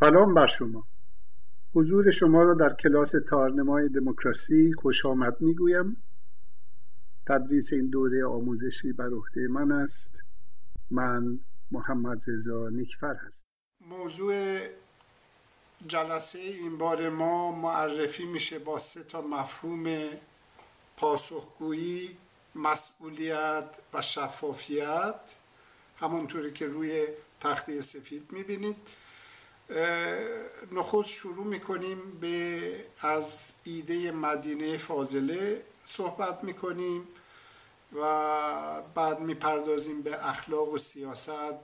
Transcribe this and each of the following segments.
سلام بر شما. حضور شما را در کلاس تارنمای دموکراسی خوش آمد می‌گویم. تدریس این دوره آموزشی بر عهده من است. من محمد رضا نیکفر هست موضوع جلسه این بار ما معرفی میشه با سه تا مفهوم پاسخگویی مسئولیت و شفافیت. همانطوری که روی تخته سفید می‌بینید. نخست شروع می‌کنیم به از ایده مدینه فاضله صحبت می‌کنیم و بعد می‌پردازیم به اخلاق و سیاست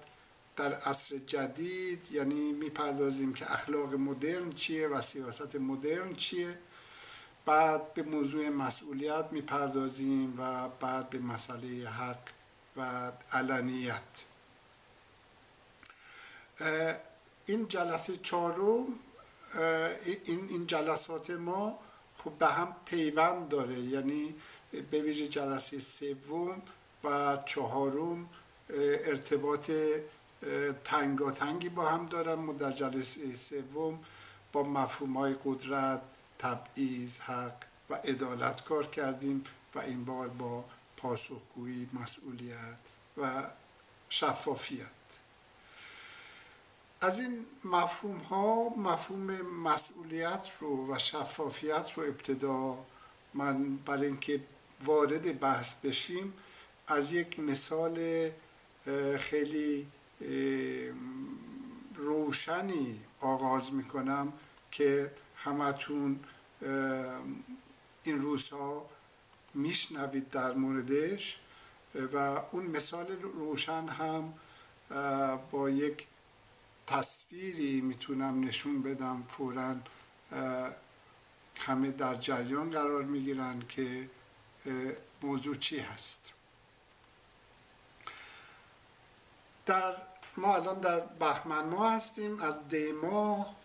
در عصر جدید. یعنی می‌پردازیم که اخلاق مدرن چیه و سیاست مدرن چیه. بعد به موضوع مسئولیت می‌پردازیم و بعد به مسئله حق و علنیت. این جلسه چهارم این این جلسات ما خب به هم پیوند داره. یعنی به ویژه جلسه سوم و چهارم ارتباط تنگاتنگی با هم دارن. ما در جلسه سوم با مفهوم های قدرت تبعیض حق و عدالت کار کردیم و این بار با پاسخگویی مسئولیت و شفافیت. از این مفهوم ها مفهوم مسئولیت رو و شفافیت رو ابتدا من برای اینکه وارد بحث بشیم از یک مثال خیلی روشنی آغاز می‌کنم که همتون این روزها میشنوید در موردش. و اون مثال روشن هم با یک تصویری می‌تونم نشون بدم فورا همه در جریان قرار می‌گیرن که موضوع چی هست. در ما الان در بهمن ماه هستیم. از دی ماه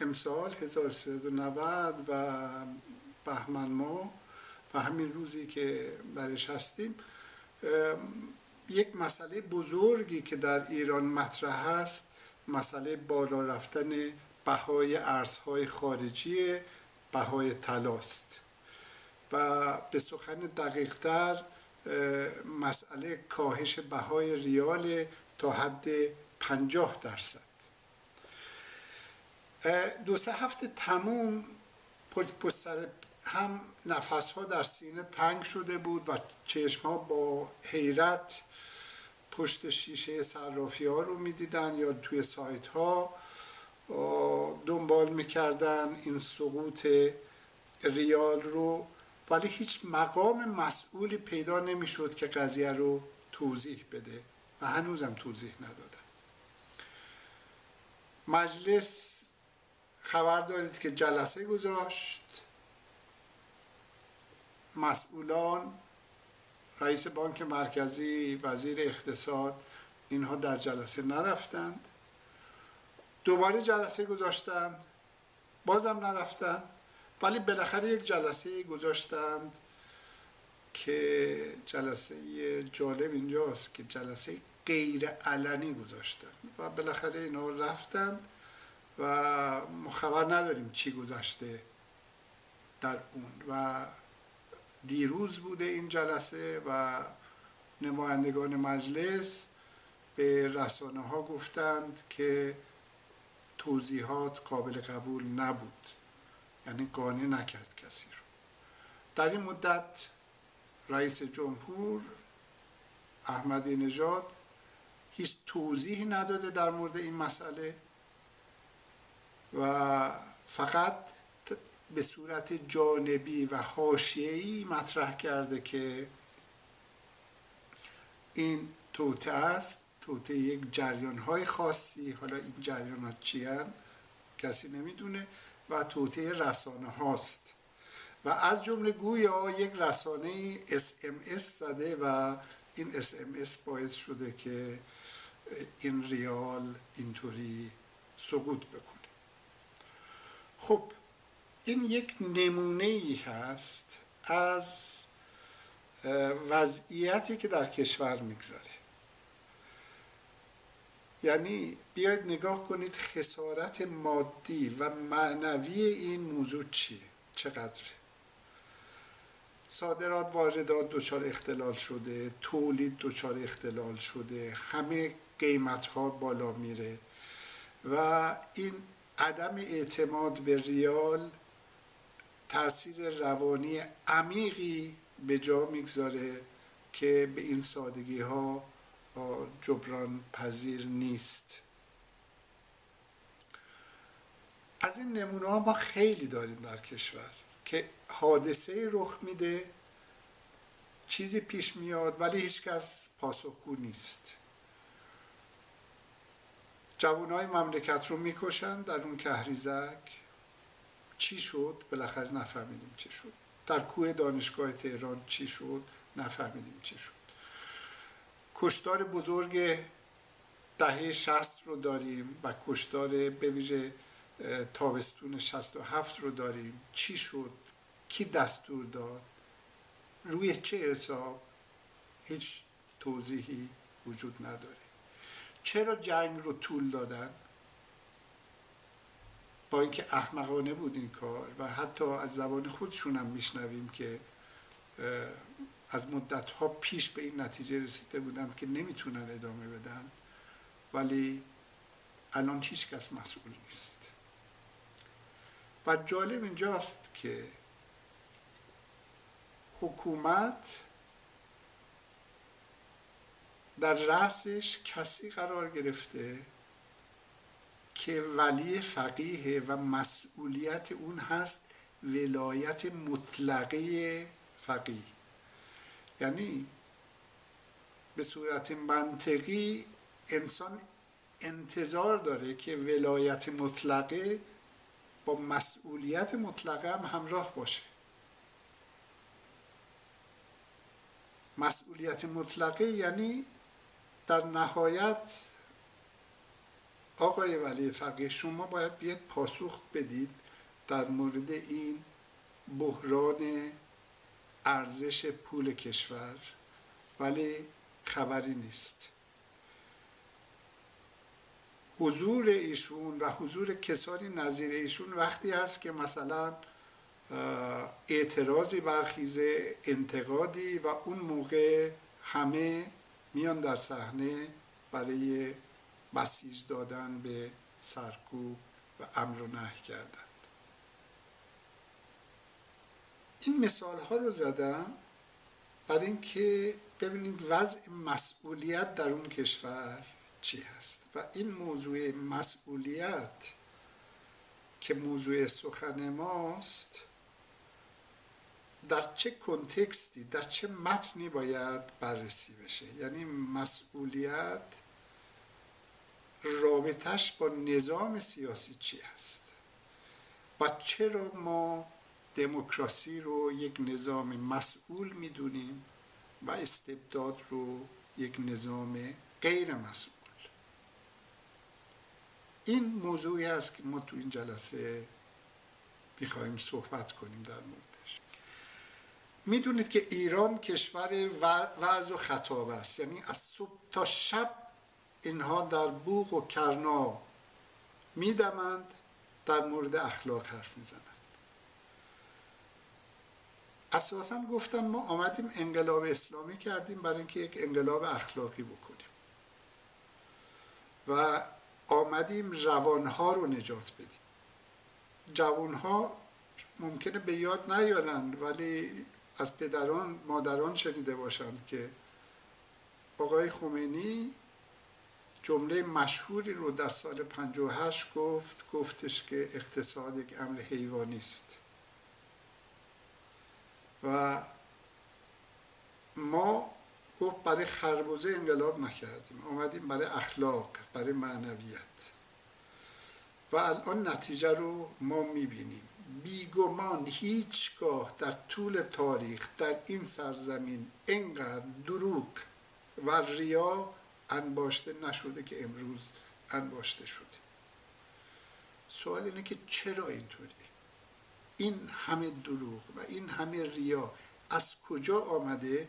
امسال 1390 و بهمن ماه و همین روزی که برش هستیم یک مسئله بزرگی که در ایران مطرح است مسئله بالا رفتن بهای ارزهای خارجی بهای تلاست و به سخن دقیقتر مسئله کاهش بهای ریال تا حد پنجاه درصد. دو سه هفته تموم پشت هم نفس ها در سینه تنگ شده بود و چشم ها با حیرت پشت شیشه صرافی ها رو می‌دیدن یا توی سایت ها دنبال می‌کردن این سقوط ریال رو. ولی هیچ مقام مسئولی پیدا نمی‌شد که قضیه رو توضیح بده و هنوزم توضیح ندادن. مجلس خبر دارید که جلسه گذاشت. مسئولان رئیس بانک مرکزی وزیر اقتصاد اینها در جلسه نرفتند. دوباره جلسه گذاشتند. بازم نرفتند. ولی بالاخره یک جلسه گذاشتند که جلسه جالب اینجاست که جلسه غیر علنی گذاشتن و بالاخره اینا رفتند و ما خبر نداریم چی گذشته در اون. و دیروز بوده این جلسه و نمایندگان مجلس به رسانه ها گفتند که توضیحات قابل قبول نبود. یعنی قانع نکرد کسی رو. در این مدت رئیس جمهور احمدی نژاد هیچ توضیحی نداده در مورد این مسئله و فقط به صورت جانبی و حاشیه‌ای مطرح کرده که این توته است. توته یک جریان های خاصی. حالا این جریان ها چی کسی نمی‌دونه. و توته رسانه هاست. و از جمله گویا یک رسانه SMS زده و این SMS باعث شده که این ریال اینطوری سقوط بکنه. خب این یک نمونه ای هست از وضعیتی که در کشور می‌گذاره. یعنی بیاید نگاه کنید خسارت مادی و معنوی این موضوع چیه؟ چقدره؟ صادرات واردات دچار اختلال شده تولید دچار اختلال شده همه قیمت ها بالا میره و این عدم اعتماد به ریال تاثیر روانی عمیقی به جا می‌گذاره که به این سادگی ها جبران پذیر نیست. از این نمونه ها ما خیلی داریم در کشور که حادثه رخ میده چیزی پیش میاد ولی هیچکس پاسخگو نیست. جوانای مملکت رو می‌کشن در اون کهریزک. چی شد؟ بالاخره نفهمیدیم چی شد. در کوه دانشگاه تهران چی شد؟ نفهمیدیم چی شد. کشتار بزرگ دهه شست رو داریم و کشتار به ویژه تابستون شست و هفت رو داریم. چی شد؟ کی دستور داد؟ روی چه حساب؟ هیچ توضیحی وجود نداره. چرا جنگ رو طول دادن؟ با اینکه احمقانه بود این کار و حتی از زبان خودشون هم میشنویم که از مدت ها پیش به این نتیجه رسیده بودند که نمی‌تونن ادامه بدن ولی الان هیچ کس مسئول نیست. و جالب اینجاست که حکومت در رأسش کسی قرار گرفته که ولی فقیه و مسئولیت اون هست ولایت مطلقه فقیه. یعنی به صورت منطقی انسان انتظار داره که ولایت مطلقه با مسئولیت مطلقه هم همراه باشه. مسئولیت مطلقه یعنی در نهایت آقای ولی فقیه شما باید بیاد پاسخ بدید در مورد این بحران ارزش پول کشور ولی خبری نیست. حضور ایشون و حضور کسانی نظیر ایشون وقتی هست که مثلا اعتراضی برخیزه انتقادی و اون موقع همه میان در صحنه برای بسیج دادن به سرکوب و امر و نه کردند این مثال ها رو زدم برای اینکه ببینید وضع مسئولیت در اون کشور چی هست. و این موضوع مسئولیت که موضوع سخن ماست در چه کنتکستی در چه متنی باید بررسی بشه؟ یعنی مسئولیت رابطش با نظام سیاسی چی هست و چرا ما دموکراسی رو یک نظام مسئول می‌دونیم و استبداد رو یک نظام غیر مسئول؟ این موضوعی است که ما تو این جلسه می‌خواهیم صحبت کنیم در موردش. می‌دونید که ایران کشور وضع و خطاب است. یعنی از صبح تا شب اینها در بوغ و کرنا میدمند در مورد اخلاق حرف می‌زنند. اساسا گفتن ما آمدیم انقلاب اسلامی کردیم برای اینکه یک انقلاب اخلاقی بکنیم. و آمدیم روانها رو نجات بدیم. جوانها ممکنه به یاد نیارند ولی از پدران مادران شنیده باشند که آقای خمینی جمله مشهوری رو در سال 58 گفت گفتش که اقتصاد یک امر حیوانی است. و ما گفت برای خربوزه انقلاب نکردیم آمدیم برای اخلاق برای معنویت. و الان نتیجه رو ما می‌بینیم. بیگمان هیچگاه در طول تاریخ در این سرزمین اینقدر دروغ و ریا انباشته نشده که امروز انباشته شده. سوال اینه که چرا اینطوری؟ این همه دروغ و این همه ریا از کجا آمده؟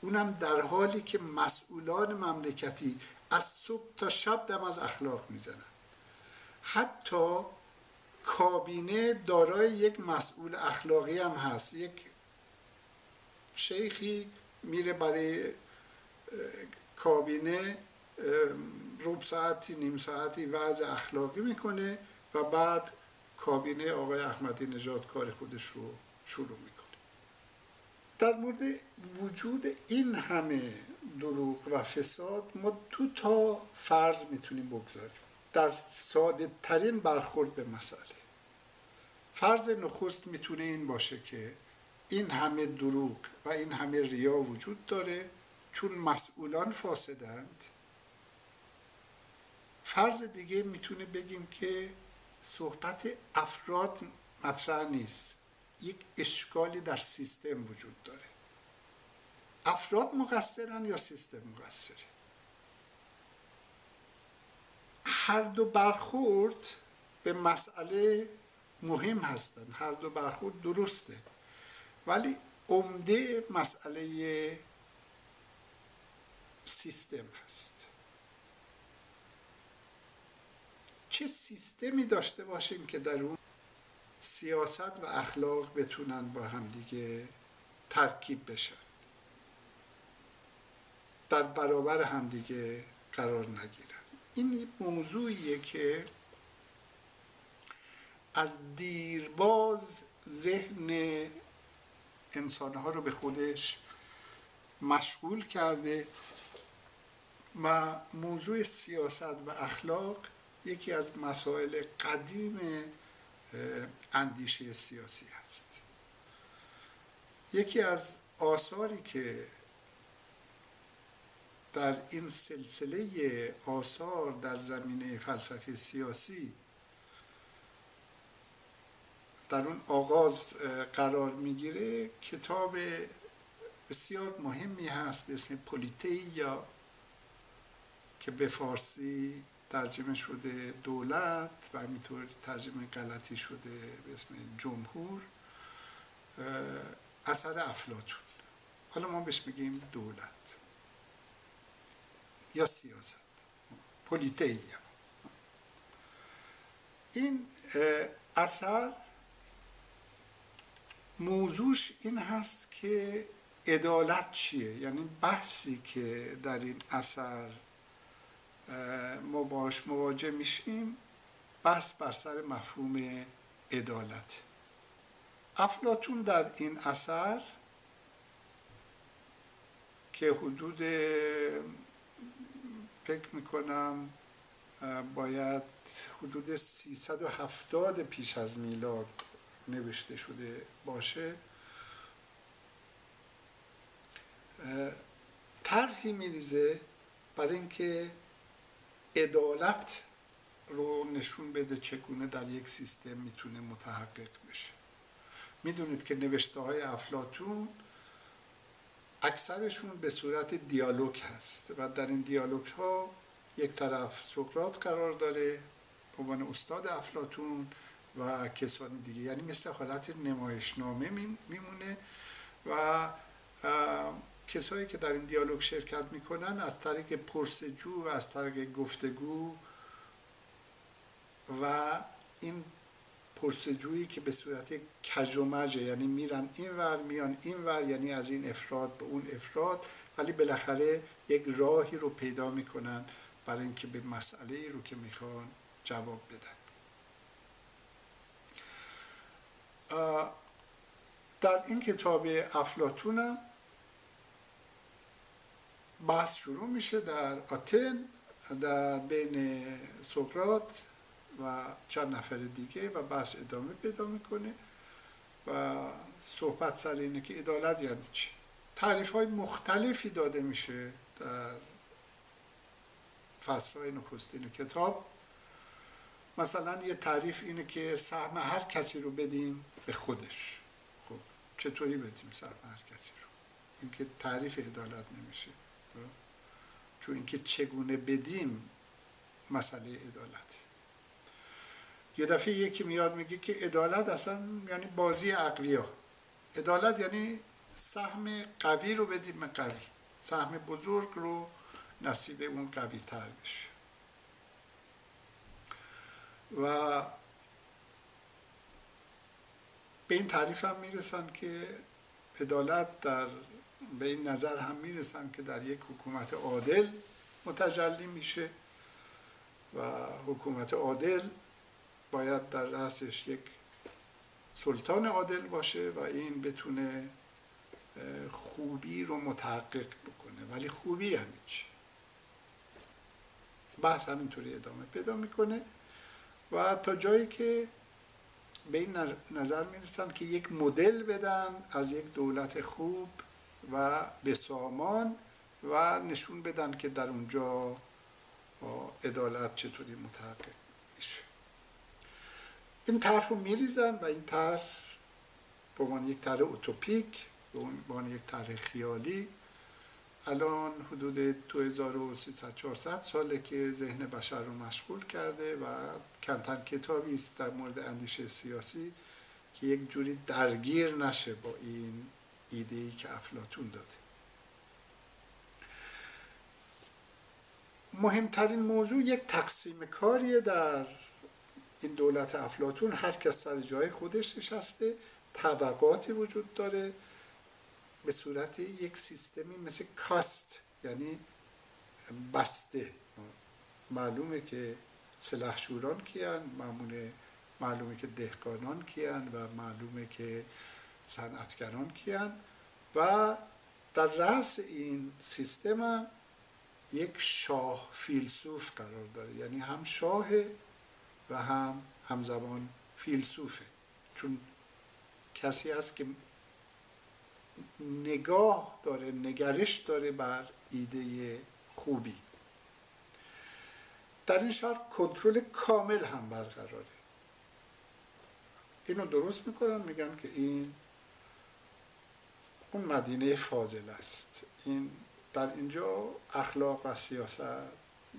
اونم در حالی که مسئولان مملکتی از صبح تا شب دم از اخلاق می‌زنن. حتی کابینه دارای یک مسئول اخلاقی هم هست. یک شیخی میره برای کابینه روب ساعتی نیم ساعتی وضع اخلاقی می‌کنه و بعد کابینه آقای احمدی نژاد کار خودش رو شروع می‌کنه. در مورد وجود این همه دروغ و فساد ما دو تا فرض می‌تونیم بگذاریم. در ساده ترین برخورد به مسئله. فرض نخست می‌تونه این باشه که این همه دروغ و این همه ریا وجود داره چون مسئولان فاسدند فرض دیگه می‌تونه بگیم که صحبت افراد مطرح نیست. یک اشکالی در سیستم وجود داره. افراد مقصرن یا سیستم مقصره هر دو برخورد به مسئله مهم هستن. هر دو برخورد درسته. ولی عمده مسئله سیستم هست. چه سیستمی داشته باشیم که در اون سیاست و اخلاق بتونن با همدیگه ترکیب بشن؟ در برابر همدیگه قرار نگیرن. این موضوعیه که از دیرباز ذهن انسانها رو به خودش مشغول کرده و موضوع سیاست و اخلاق یکی از مسائل قدیم اندیشه سیاسی هست. یکی از آثاری که در این سلسله آثار در زمینه فلسفه سیاسی در اون آغاز قرار می‌گیره کتاب بسیار مهمی هست به اسم یا که به فارسی ترجمه شده دولت و همینطور ترجمه غلطی شده به اسم جمهور اثر افلاتون حالا ما بهش میگیم دولت یا سیاست. پولیتئیا این اثر موضوعش این هست که عدالت چیه؟ یعنی بحثی که در این اثر ما باش مواجه میشیم بحث بر سر مفهوم عدالت. افلاتون در این اثر که حدود فکر می‌کنم باید حدود 370 پیش از میلاد نوشته شده باشه طرحی میریزه برای اینکه عدالت رو نشون بده چگونه در یک سیستم می‌تونه متحقق بشه. می‌دونید که نوشته های افلاتون اکثرشون به صورت دیالوگ هست و در این دیالوگ ها یک طرف سقراط قرار داره به عنوان استاد افلاتون و کسانی دیگه. یعنی مثل حالت نمایشنامه میمونه و کسایی که در این دیالوگ شرکت می‌کنن از طریق پرسجو و از طریق گفتگو و این پرسجویی که به صورت کجومجه یعنی میرن این ور میان این ور یعنی از این افراد به اون افراد ولی بالاخره یک راهی رو پیدا می‌کنن برای اینکه به مسئله رو که می‌خوان جواب بدن. در این کتاب افلاتونم بحث شروع میشه در آتن در بین سقرات و چند نفر دیگه و بحث ادامه پیدا می‌کنه و صحبت سر اینه که عدالت یعنی چی؟ تعریف های مختلفی داده میشه در فصل های نخستین کتاب. مثلا یه تعریف اینه که سهم هر کسی رو بدیم به خودش. خب چطوری بدیم سهم هر کسی رو؟ اینکه تعریف عدالت نمیشه. چون اینکه چگونه بدیم مسئله عدالت. یه دفعه یکی میاد میگه که عدالت اصلا یعنی بازی اقویا. عدالت یعنی سهم قوی رو بدیم به قوی. سهم بزرگ رو نصیب اون قوی تر بشه. و به این تعریف هم می‌رسن که عدالت در به این نظر هم می‌رسن که در یک حکومت عادل متجلی میشه و حکومت عادل باید در رأسش یک سلطان عادل باشه و این بتونه خوبی رو متحقق بکنه. ولی خوبی یعنی چی؟ بحث همینطوری ادامه پیدا می‌کنه و تا جایی که به این نظر می‌رسن که یک مدل بدن از یک دولت خوب و بسامان و نشون بدن که در اونجا عدالت چطوری متحقق میشه. این طرح رو میریزن و این طرح به عنوان یک طرح اوتوپیک به عنوان یک طرح خیالی الان حدود 2300 400 ساله که ذهن بشر رو مشغول کرده و کمتر کتابی است در مورد اندیشه سیاسی که یک جوری درگیر نشه با این ایده ای که افلاتون داده. مهمترین موضوع یک تقسیم کاریه در این دولت افلاتون هر کس سر جای خودش نشسته طبقاتی وجود داره به صورت یک سیستمی مثل کاست یعنی بسته. معلومه که سلحشوران کیان معلومه که دهقانان کیان و معلومه که صنعتگران کیان و در رأس این سیستم هم یک شاه فیلسوف قرار داره. یعنی هم شاه و هم همزمان فیلسوفه. چون کسی هست که نگاه داره نگرش داره بر ایده خوبی. در این شهر کنترل کامل هم برقراره. اینو درست می‌کنن؟ میگن که این اون مدینه فاضل است. این در اینجا اخلاق و سیاست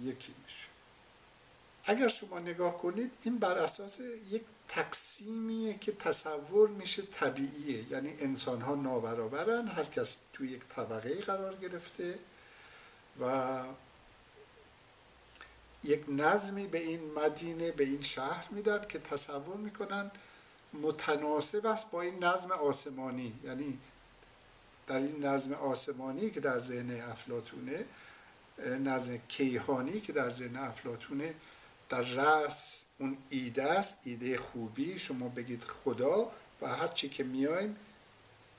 یکی میشه. اگر شما نگاه کنید این بر اساس یک تقسیمیه که تصور میشه طبیعیه. یعنی انسان ها نابرابرن هر کس توی یک طبقه قرار گرفته و یک نظمی به این مدینه به این شهر میدن که تصور می‌کنن متناسب است با این نظم آسمانی. یعنی در این نظم آسمانی که در ذهن افلاتونه نظم کیهانی که در ذهن افلاتونه در رأس اون ایده است ایده خوبی. شما بگید خدا و هر چی که میایم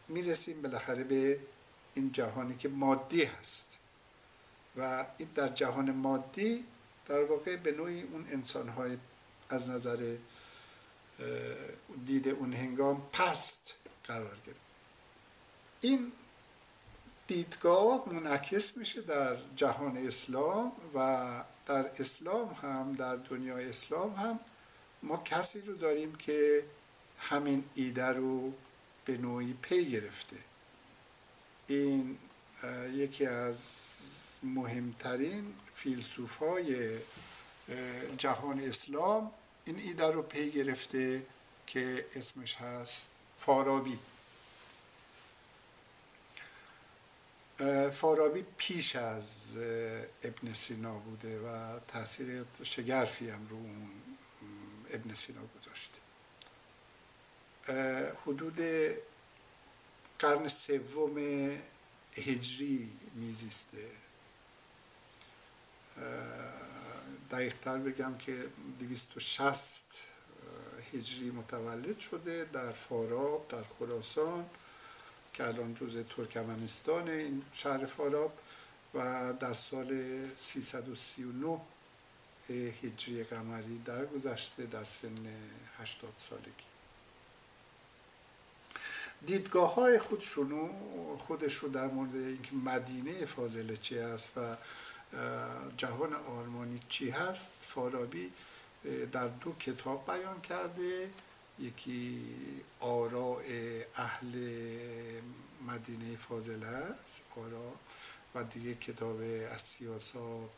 می‌رسیم بالاخره به این جهانی که مادی هست. و این در جهان مادی در واقع به نوعی اون انسانهای از نظر دید اون هنگام پست قرار گرفت. این دیدگاه منعکس میشه در جهان اسلام و در اسلام هم در دنیای اسلام هم ما کسی رو داریم که همین ایده رو به نوعی پی گرفته. این یکی از مهمترین فیلسوف های جهان اسلام این ایده رو پی گرفته که اسمش هست فارابی. فارابی پیش از ابن سینا بوده و تاثیر شگرفی هم رو اون ابن سینا گذاشته حدود قرن سوم هجری میزیسته. دقیقتر بگم که 260 هجری متولد شده در فاراب در خراسان. که الان جز ترکمنستان این شهر فاراب و در سال 339 هجری قمری درگذشته در سن 80 سالگی. دیدگاه های خودشونو خودش رو در مورد اینکه مدینه فاضله چی است و جهان آرمانی چی هست فارابی در دو کتاب بیان کرده. یکی آراء اهل مدینه فاضله است آرا و دیگه کتاب از سیاسات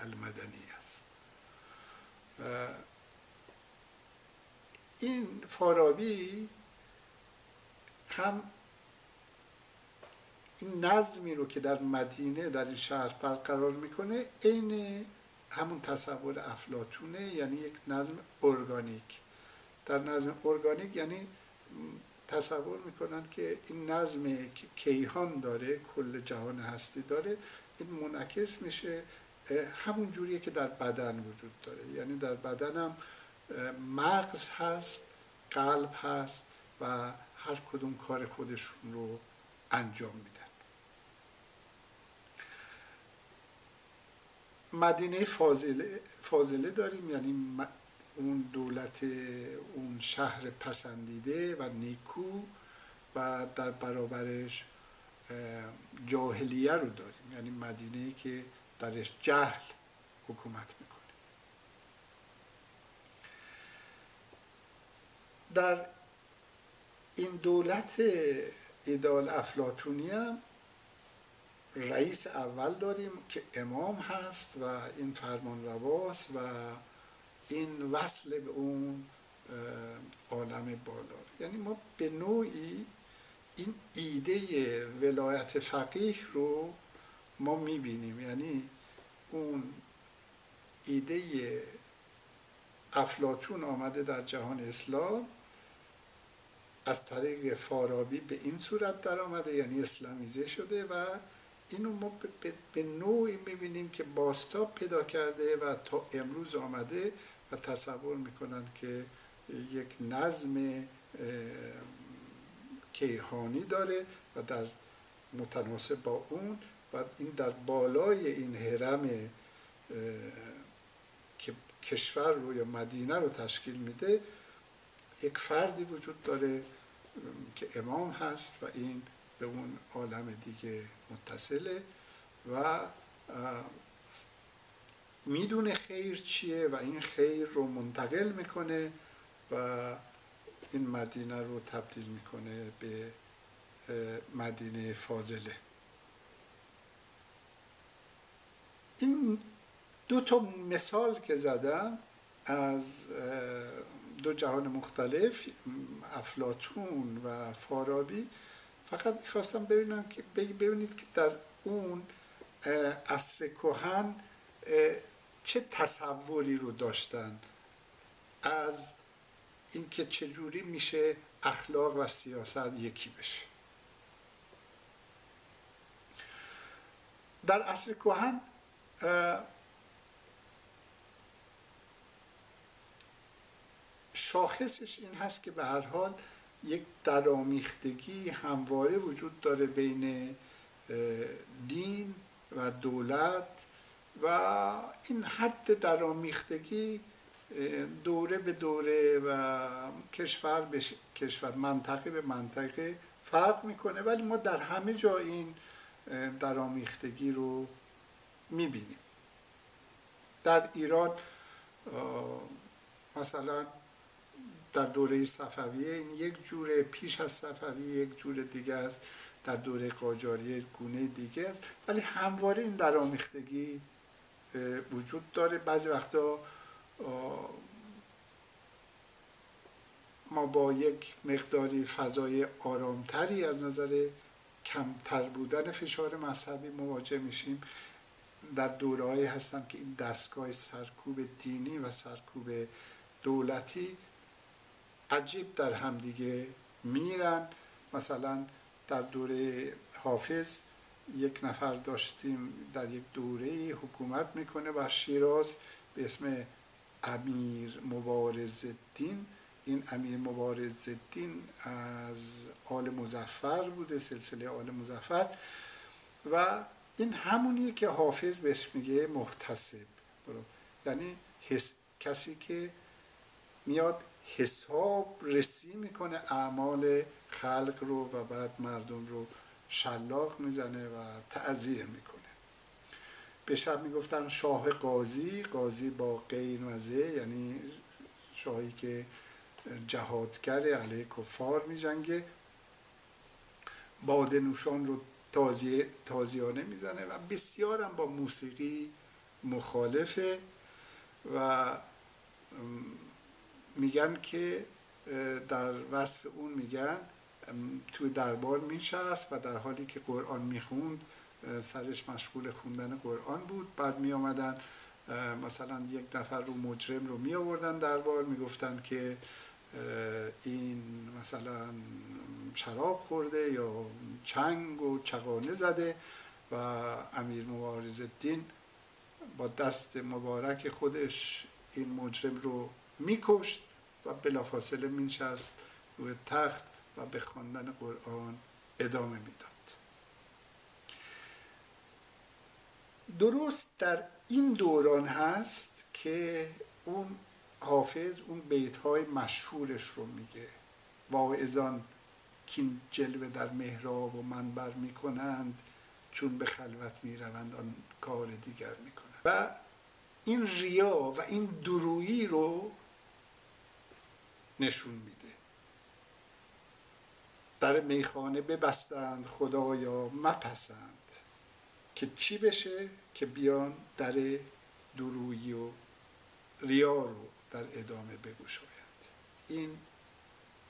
المدنی است. این فارابی هم این نظمی رو که در مدینه در این شهر برقرار می‌کنه عین همون تصور افلاتونه یعنی یک نظم ارگانیک. در نظم ارگانیک یعنی تصور می‌کنن که این نظم کیهان داره کل جهان هستی داره این منعکس میشه همون جوریه که در بدن وجود داره. یعنی در بدن هم مغز هست قلب هست و هر کدوم کار خودشون رو انجام میدن. مدینه فاضله, فاضله داریم یعنی اون دولت اون شهر پسندیده و نیکو و در برابرش جاهلیه رو داریم. یعنی مدینه که درش جهل حکومت می‌کنه. در این دولت ایدال افلاتونی هم رئیس اول داریم که امام هست و این فرمان رواست و این وصل به اون عالم بالا. یعنی ما به نوعی این ایده ولایت فقیه رو ما می‌بینیم. یعنی اون ایده افلاتون آمده در جهان اسلام از طریق فارابی به این صورت در آمده یعنی اسلامیزه شده و اینو ما به نوعی می‌بینیم که باستاب پیدا کرده و تا امروز آمده و تصور می‌کنن که یک نظم کیهانی داره و در متناسب با اون و این در بالای این حرم که کشور رو یا مدینه رو تشکیل میده یک فردی وجود داره که امام هست و این به اون عالم دیگه متصله و می‌دونه خیر چیه و این خیر رو منتقل می‌کنه و این مدینه رو تبدیل می‌کنه به مدینه فاضله. این دو تا مثال که زدم از دو جهان مختلف افلاتون و فارابی. فقط می‌خواستم ببینم که ببینید که در اون عصر کهن چه تصوری رو داشتن؟ از اینکه چجوری میشه اخلاق و سیاست یکی بشه. در عصر کهن شاخصش این هست که به هر حال یک درامیختگی همواره وجود داره بین دین و دولت و این حد درامیختگی دوره به دوره و کشور به کشور منطقه به منطقه فرق می‌کنه. ولی ما در همه جا این درامیختگی رو می‌بینیم. در ایران مثلا در دوره صفویه این یک جوره پیش از صفویه یک جور دیگه است در دوره قاجاریه گونه دیگه است. ولی همواره این درامیختگی وجود داره. بعضی وقتا ما با یک مقداری فضای آرامتری از نظر کمتر بودن فشار مذهبی مواجه میشیم. در دوره هستن که این دستگاه سرکوب دینی و سرکوب دولتی عجیب در همدیگه میرن. مثلا در دوره حافظ یک نفر داشتیم در یک دوره حکومت می‌کنه و شیراز به اسم امیر مبارز الدین. این امیر مبارز الدین از آل مزفر بوده سلسله آل مزفر و این همونیه که حافظ بهش میگه محتسب. یعنی کسی که میاد حساب رسی می‌کنه اعمال خلق رو و بعد مردم رو شلاق می‌زنه و تعذیر می‌کنه. به شب می‌گفتن شاه قاضی قاضی با قین و زه یعنی شاهی که جهادگر علیه کفار میجنگه. باده نوشان رو تازیه، تازیانه می‌زنه و بسیارم با موسیقی مخالفه و میگن که در وصف اون میگن توی دربار میشست و در حالی که قرآن می‌خوند سرش مشغول خوندن قرآن بود. بعد می آمدن مثلا یک نفر رو مجرم رو می آوردن دربار می گفتن که این مثلا شراب خورده یا چنگ و چقانه زده و امیر مبارز الدین با دست مبارک خودش این مجرم رو میکشت و بلافاصله مینشست روی تخت. و به خواندن قرآن ادامه می‌داد. درست در این دوران هست که اون حافظ اون بیت های مشهورش رو میگه. واعظان کین جلوه در محراب و منبر می‌کنند چون به خلوت می‌روند آن کار دیگر می‌کنند. و این ریا و این درویی رو نشون میده. در میخانه ببستند خدایا مپسند که چی بشه که بیان در درویی و ریا رو در ادامه بگوشایند این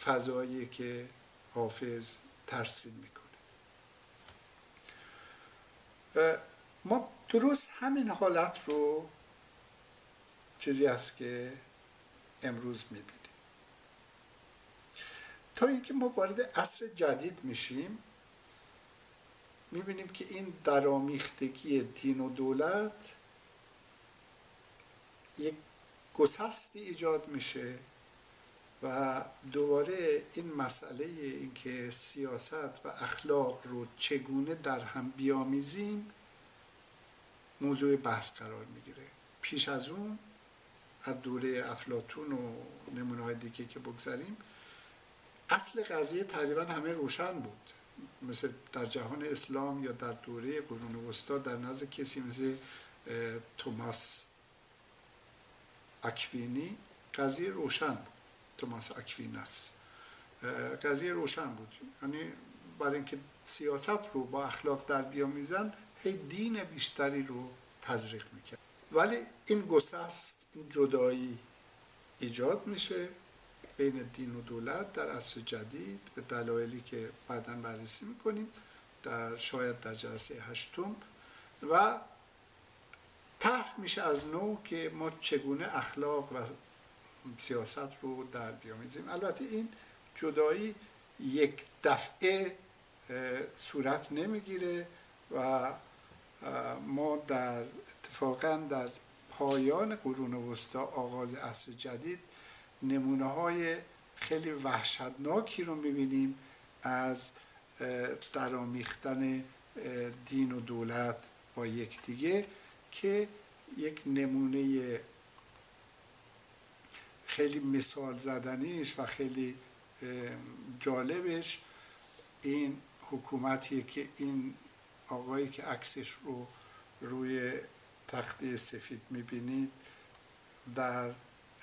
فضایی که حافظ ترسیم می‌کنه. ما درست همین حالت رو چیزی است که امروز می‌بینیم. تا اینکه ما وارد عصر جدید میشیم می‌بینیم که این درامیختگی دین و دولت یک گسستی ایجاد میشه و دوباره این مسئله اینکه سیاست و اخلاق رو چگونه در هم بیامیزیم موضوع بحث قرار می‌گیره. پیش از اون از دوره افلاتون و نمونه دیگه که بگذاریم اصل قضیه تقریبا همه روشن بود. مثل در جهان اسلام یا در دوره قرون وسطا در نزد کسی مثل توماس اکوینی قضیه روشن بود. توماس اکوینس قضیه روشن بود. یعنی برای اینکه سیاست رو با اخلاق در بیامیزن هی دین بیشتری رو تزریق می‌کرد. ولی این گسست این جدایی ایجاد میشه. بین دین و دولت در عصر جدید به دلایلی که بعدا بررسی می‌کنیم در شاید در جلسه هشتم و طرح میشه از نو که ما چگونه اخلاق و سیاست رو در بیامیزیم. البته این جدایی یک دفعه صورت نمی‌گیره و ما در اتفاقا در پایان قرون وسطا آغاز عصر جدید نمونه های خیلی وحشتناکی رو می‌بینیم از درامیختن دین و دولت با یکدیگه که یک نمونه خیلی مثال زدنیش و خیلی جالبش این حکومتیه که این آقایی که عکسش رو روی تخته سفید می‌بینید در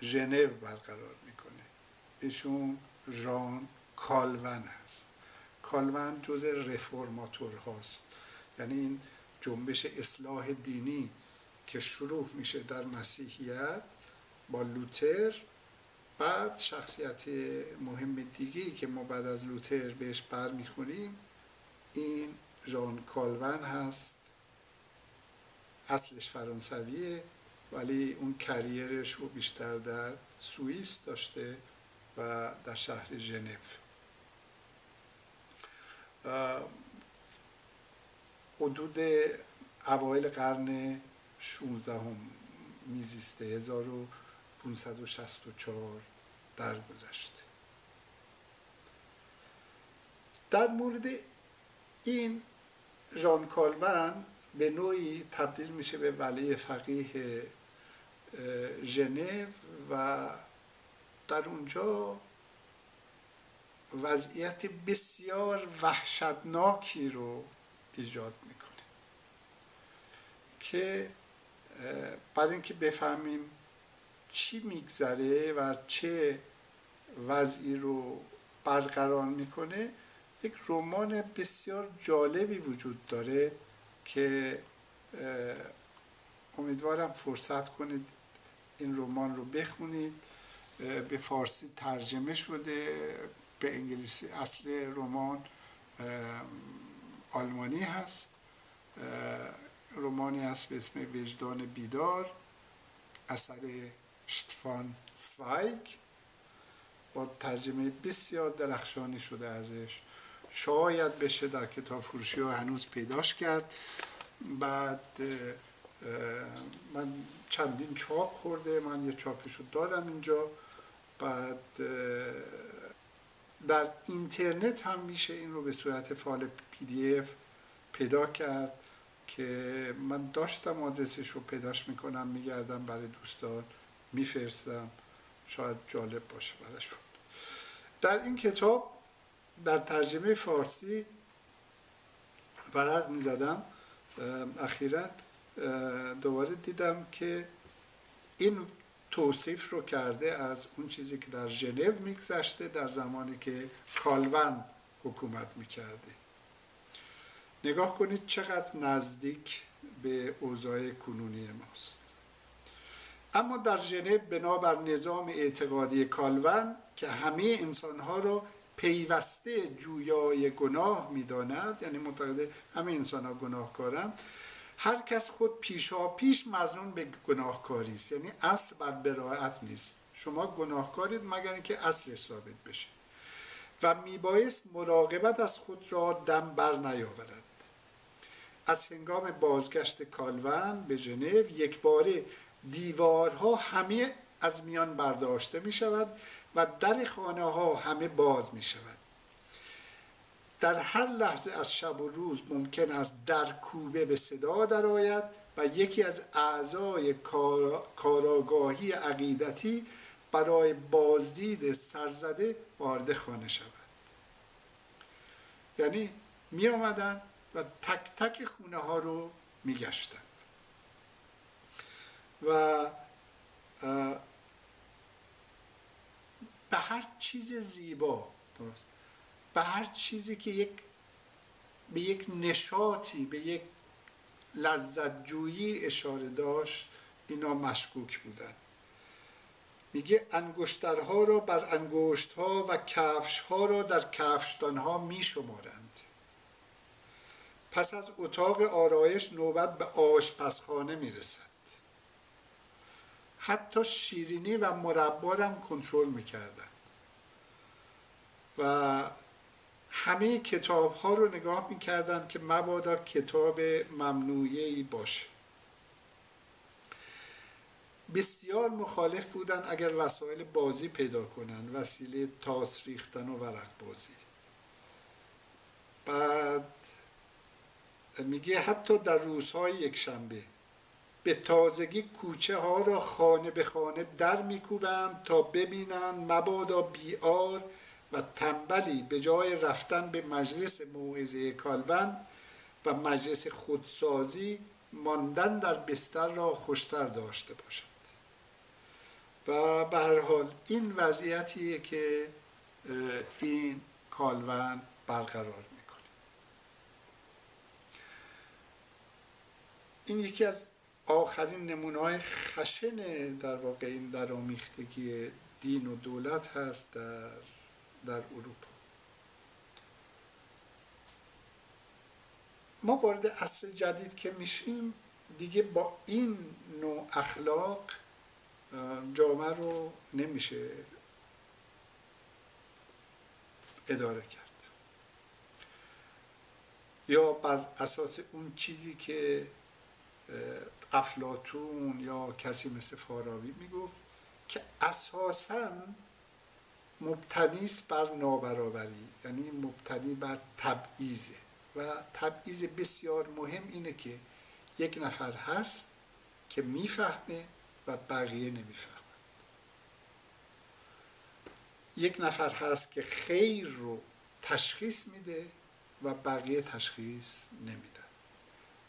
ژنو برقرار می‌کنه. ایشون ژان کالون هست. کالون جز رفرماتور هاست. یعنی این جنبش اصلاح دینی که شروع میشه در مسیحیت با لوتر بعد شخصیت مهم دیگه که ما بعد از لوتر بهش برمیخونیم این ژان کالون هست. اصلش فرانسویه. ولی اون کریرش رو بیشتر در سوئیس داشته و در شهر ژنو. حدود اوایل قرن 16 هم میزیسته 1564 درگذشته در مورد این ژان کالون به نوعی تبدیل میشه به ولی فقیه ژنو و در اونجا وضعیت بسیار وحشتناکی رو ایجاد می‌کنه که بعد اینکه بفهمیم چی میگذره و چه وضعی رو برقرار می‌کنه یک رمان بسیار جالبی وجود داره که امیدوارم فرصت کنید این رمان رو بخونید. به فارسی ترجمه شده. به انگلیسی اصل رمان آلمانی هست. رومانی هست به اسم وجدان بیدار. اثر شتفان تسوایگ. با ترجمه بسیار درخشانی شده ازش. شاید بشه در کتاب فروشی ها هنوز پیداش کرد. بعد من چندین چاپ خورده من یه چاپش رو دادم اینجا. بعد در اینترنت هم میشه این رو به صورت فایل پی دی اف پیدا کرد که من داشتم آدرسش رو پیداش می‌کنم میگردم برای دوستان میفرستم. شاید جالب باشه براشون. در این کتاب در ترجمه فارسی ورق می‌زدم اخیرا. دوباره دیدم که این توصیف رو کرده از اون چیزی که در ژنو میگذشته در زمانی که کالون حکومت می‌کرده. نگاه کنید چقدر نزدیک به اوضاع کنونی ماست. اما در ژنو بنابر نظام اعتقادی کالون که همه انسانها را پیوسته جویای گناه می‌داند یعنی معتقد همه انسان ها گناهکارند هر کس خود پیشا پیش مزنون به گناهکاری است. یعنی اصل بر براعت نیست. شما گناهکارید مگر اینکه اصلش ثابت بشه. و میبایست مراقبت از خود را دم بر نیاورد. از هنگام بازگشت کالون به ژنو یک باره دیوارها همه از میان برداشته می شود و در خانه ها همه باز می شود در هر لحظه از شب و روز ممکن است در کوبه به صدا درآید و یکی از اعضای کاراگاهی عقیدتی برای بازدید سرزده وارد خانه شود. یعنی می آمدن و تک تک خونه ها رو می گشتند و به هر چیز زیبا درست؟ به هر چیزی که یک به یک نشاطی به یک لذت جویی اشاره داشت اینا مشکوک بودن. میگه انگشترها را بر انگشتها و کفشها را در کفشتانها می شمارند پس از اتاق آرایش نوبت به آشپزخانه می‌رسد. حتی شیرینی و مربارم کنترل می‌کردن. و همه کتاب ها رو نگاه می‌کردن که مبادا کتاب ممنوعی باشه. بسیار مخالف بودن اگر وسایل بازی پیدا کنن وسیله تاس ریختن و ورق بازی. بعد میگه حتی در روزهای یک شنبه به تازگی کوچه ها را خانه به خانه در میکوبند تا ببینند مبادا بیار و تنبلی به جای رفتن به مجلس موعظه کالون و مجلس خودسازی ماندن در بستر را خوشتر داشته باشد و به هر حال این وضعیتیه که این کالون برقرار می‌کنه. این یکی از آخرین نمونه های خشن در واقع این در آمیختگی دین و دولت هست در, در اروپا. ما وارد عصر جدید که میشیم دیگه با این نوع اخلاق جامعه رو نمیشه اداره کرد. یا بر اساس اون چیزی که افلاتون یا کسی مثل فارابی می‌گفت که اساسا مبتنی بر نابرابری یعنی مبتنی بر تبعیضه و تبعیض بسیار مهم اینه که یک نفر هست که می‌فهمه و بقیه نمی‌فهمن. یک نفر هست که خیر رو تشخیص میده و بقیه تشخیص نمیده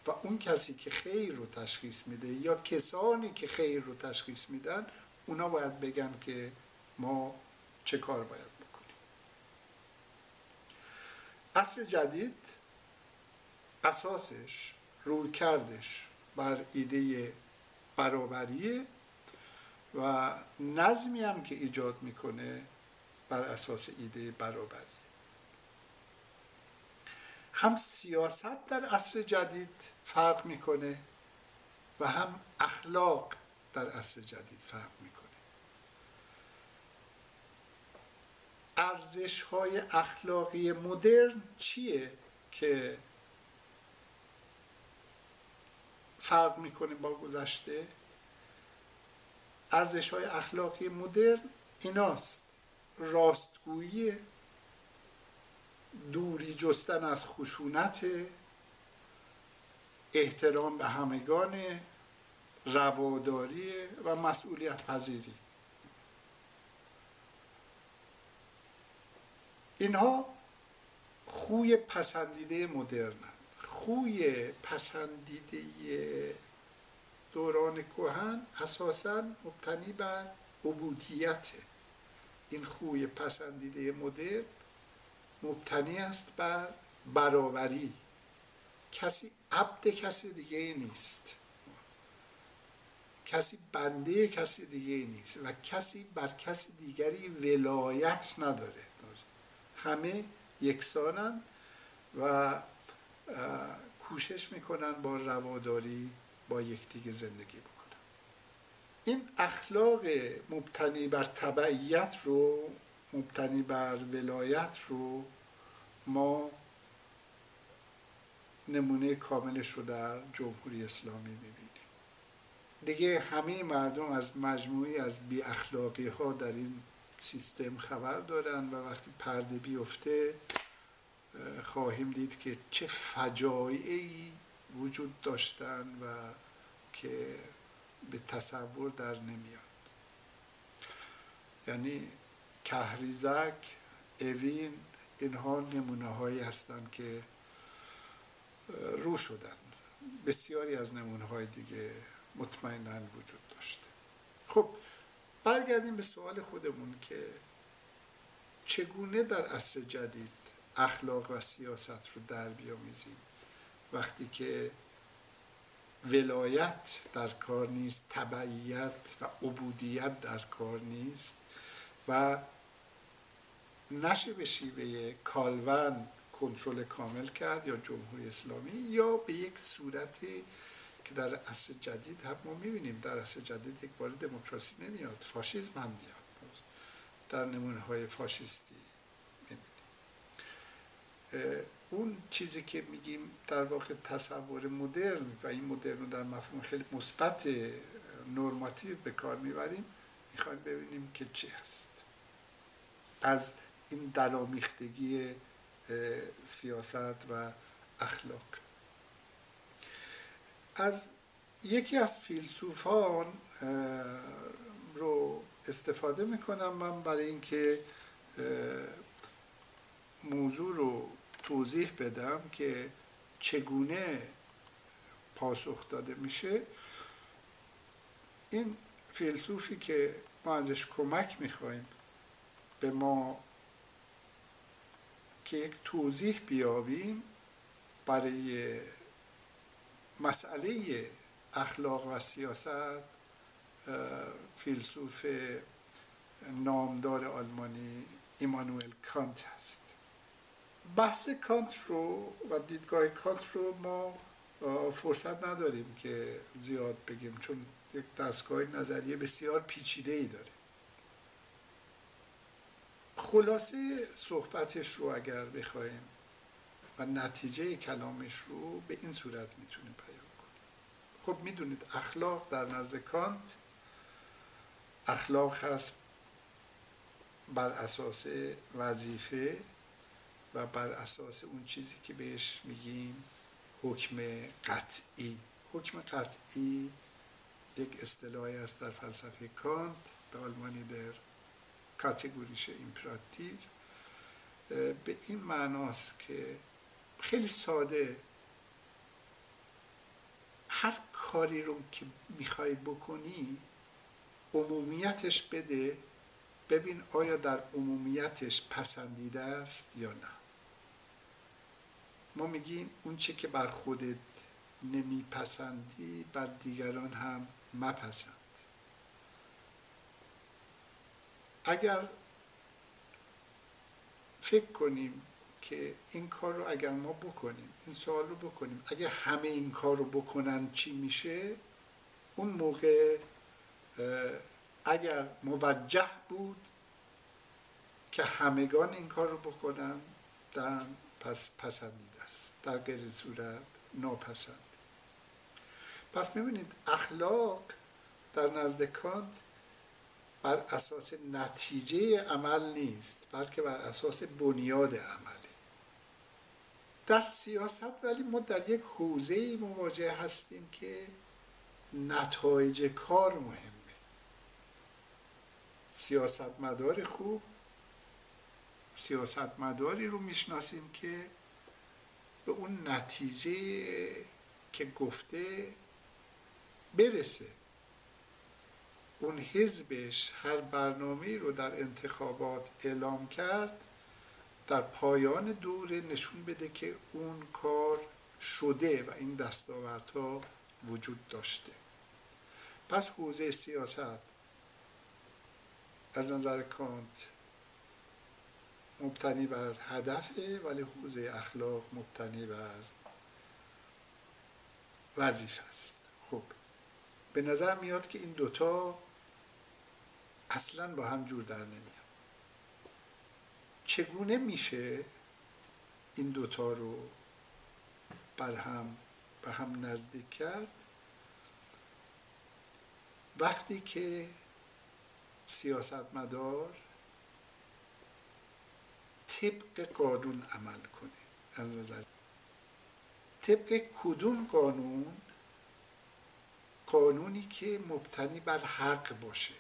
و اون کسی که خیر رو تشخیص میده یا کسانی که خیر رو تشخیص میدن اونا باید بگن که ما چه کار باید بکنیم اصل جدید اساسش روی کردش بر ایده برابریه و نظمی هم که ایجاد می‌کنه بر اساس ایده برابری هم سیاست در عصر جدید فرق می‌کنه و هم اخلاق در عصر جدید فرق می‌کنه. ارزش های اخلاقی مدرن چیه که فرق می‌کنه با گذشته؟ ارزش های اخلاقی مدرن ایناست. راستگویی دوری جستن از خشونت احترام به همگان رواداری و مسئولیت پذیری اینها خوی پسندیده مدرن خوی پسندیده دوران کهن اساسا مبتنی بر عبودیت. این خوی پسندیده مدرن مبتنی است بر برابری. کسی عبد کسی دیگه نیست. کسی بنده کسی دیگه نیست و کسی بر کسی دیگری ولایت نداره. همه یکسانن و کوشش می‌کنن با رواداری با یکدیگه زندگی بکنن. این اخلاق مبتنی بر تبعیت رو مبتنی بر ولایت رو ما نمونه کاملش رو در جمهوری اسلامی می‌بینیم. دیگه همه مردم از مجموعی از بی اخلاقی ها در این سیستم خبر دارن و وقتی پرده بیفته خواهیم دید که چه فجایعی وجود داشتن و که به تصور در نمیاد. یعنی کهریزک اوین اینها نمونه هایی هستند که رو شدن. بسیاری از نمونه های دیگه مطمئنا وجود داشته. خب برگردیم به سوال خودمون که چگونه در عصر جدید اخلاق و سیاست رو در بیامیزیم؟ وقتی که ولایت در کار نیست تبعیت و عبودیت در کار نیست و نشه به شیوه کالون کنترل کامل کرد یا جمهوری اسلامی یا به یک صورتی در عصر جدید هم ما می‌بینیم در عصر جدید یک بار دموکراسی نمیاد فاشیسم هم میاد. در نمونه های فاشیستی می‌بینیم. اون چیزی که میگیم در واقع تصور مدرن و این مدرن رو در مفهوم خیلی مثبت نرماتیو به کار می‌بریم می‌خوایم ببینیم که چی هست. از این دلامیختگی سیاست و اخلاق. از یکی از فیلسوفان رو استفاده می‌کنم من برای اینکه موضوع رو توضیح بدم که چگونه پاسخ داده میشه. این فیلسوفی که ما ازش کمک می‌خوایم به ما که یک توضیح بیابیم برای مسئله اخلاق و سیاست فیلسوف نامدار آلمانی ایمانوئل کانت هست. بحث کانت رو و دیدگاه کانت رو ما فرصت نداریم که زیاد بگیم چون یک دستگاه نظریه بسیار پیچیده ای داره. خلاصه صحبتش رو اگر بخوایم و نتیجه کلامش رو به این صورت می‌تونیم خب می‌دونید اخلاق در نزد کانت اخلاق هست بر اساس وظیفه و بر اساس اون چیزی که بهش میگیم حکم قطعی. حکم قطعی یک اصطلاحی است در فلسفه کانت به آلمانی در کاتگوریش ایمپراتیو به این معناست که خیلی ساده هر کاری رو که می‌خوای بکنی عمومیتش بده. ببین آیا در عمومیتش پسندیده است یا نه. ما میگیم اون چه که بر خودت نمیپسندی بر دیگران هم مپسند. اگر فکر کنیم که این کار رو اگر ما بکنیم این سوال رو بکنیم اگر همه این کار رو بکنن چی میشه؟ اون موقع اگر موجه بود که همگان این کار رو بکنن در پس پسندیده است در غیر صورت ناپسند. پس می‌بینید اخلاق در نزد کانت بر اساس نتیجه عمل نیست بلکه بر اساس بنیاد عمله در سیاست ولی ما در یک حوزه مواجه هستیم که نتایج کار مهمه. سیاستمدار خوب سیاستمداری رو می‌شناسیم که به اون نتیجه که گفته برسه. اون حزبش هر برنامه رو در انتخابات اعلام کرد. در پایان دوره نشون بده که اون کار شده و این دستاوردها وجود داشته. پس حوزه سیاست از نظر کانت مبتنی بر هدفه ولی حوزه اخلاق مبتنی بر وظیفه است. خب به نظر میاد که این دوتا اصلا با هم جور در نمیاد چگونه میشه این دوتا رو بر هم به هم نزدیک کرد؟ وقتی که سیاستمدار طبق قانون عمل کنه از نظر طبق کدوم قانون؟ قانونی که مبتنی بر حق باشه.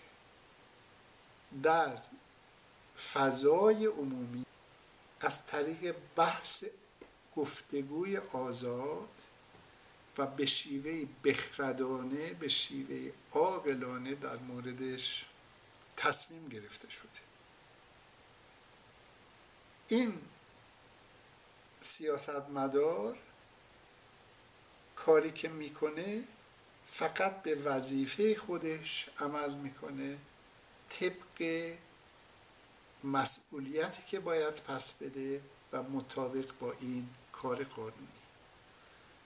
در فضای عمومی از طریق بحث گفتگوی آزاد و به شیوه بخردانه به شیوه عاقلانه در موردش تصمیم گرفته شده. این سیاستمدار کاری که می‌کنه فقط به وظیفه خودش عمل می‌کنه طبق مسئولیتی که باید پس بده و مطابق با این کار قانونی.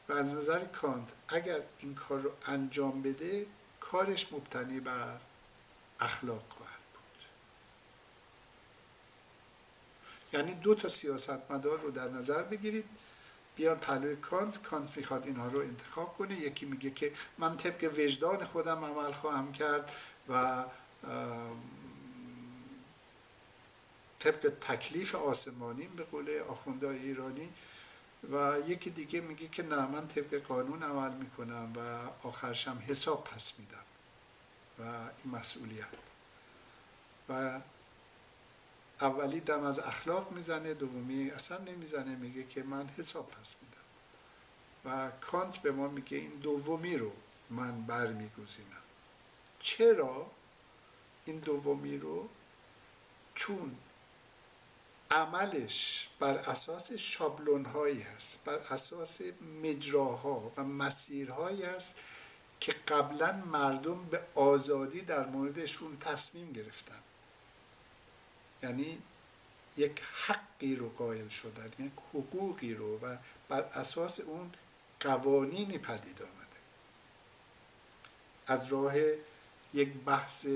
و از نظر کانت اگر این کار رو انجام بده کارش مبتنی بر اخلاق خواهد بود. یعنی دو تا سیاستمدار رو در نظر بگیرید. بیان پلوی کانت کانت می‌خواد اینها رو انتخاب کنه. یکی میگه که من طبق وجدان خودم عمل خواهم کرد و طبق تکلیف آسمانی به قول آخوندهای ایرانی و یکی دیگه میگه که نه من طبق قانون عمل می‌کنم و آخرشم حساب پس میدم و این مسئولیت. و اولی دم از اخلاق می‌زنه دومی اصلا نمی‌زنه میگه که من حساب پس میدم. و کانت به ما میگه این دومی رو من برمیگزینم. چرا این دومی رو؟ چون عملش بر اساس شابلون هایی هست بر اساس مجراها و مسیرهایی است که قبلا مردم به آزادی در موردشون تصمیم گرفتن. یعنی یک حقی رو قائل شدن یک حقوقی رو و بر اساس اون قوانینی پدید آمده. از راه یک بحث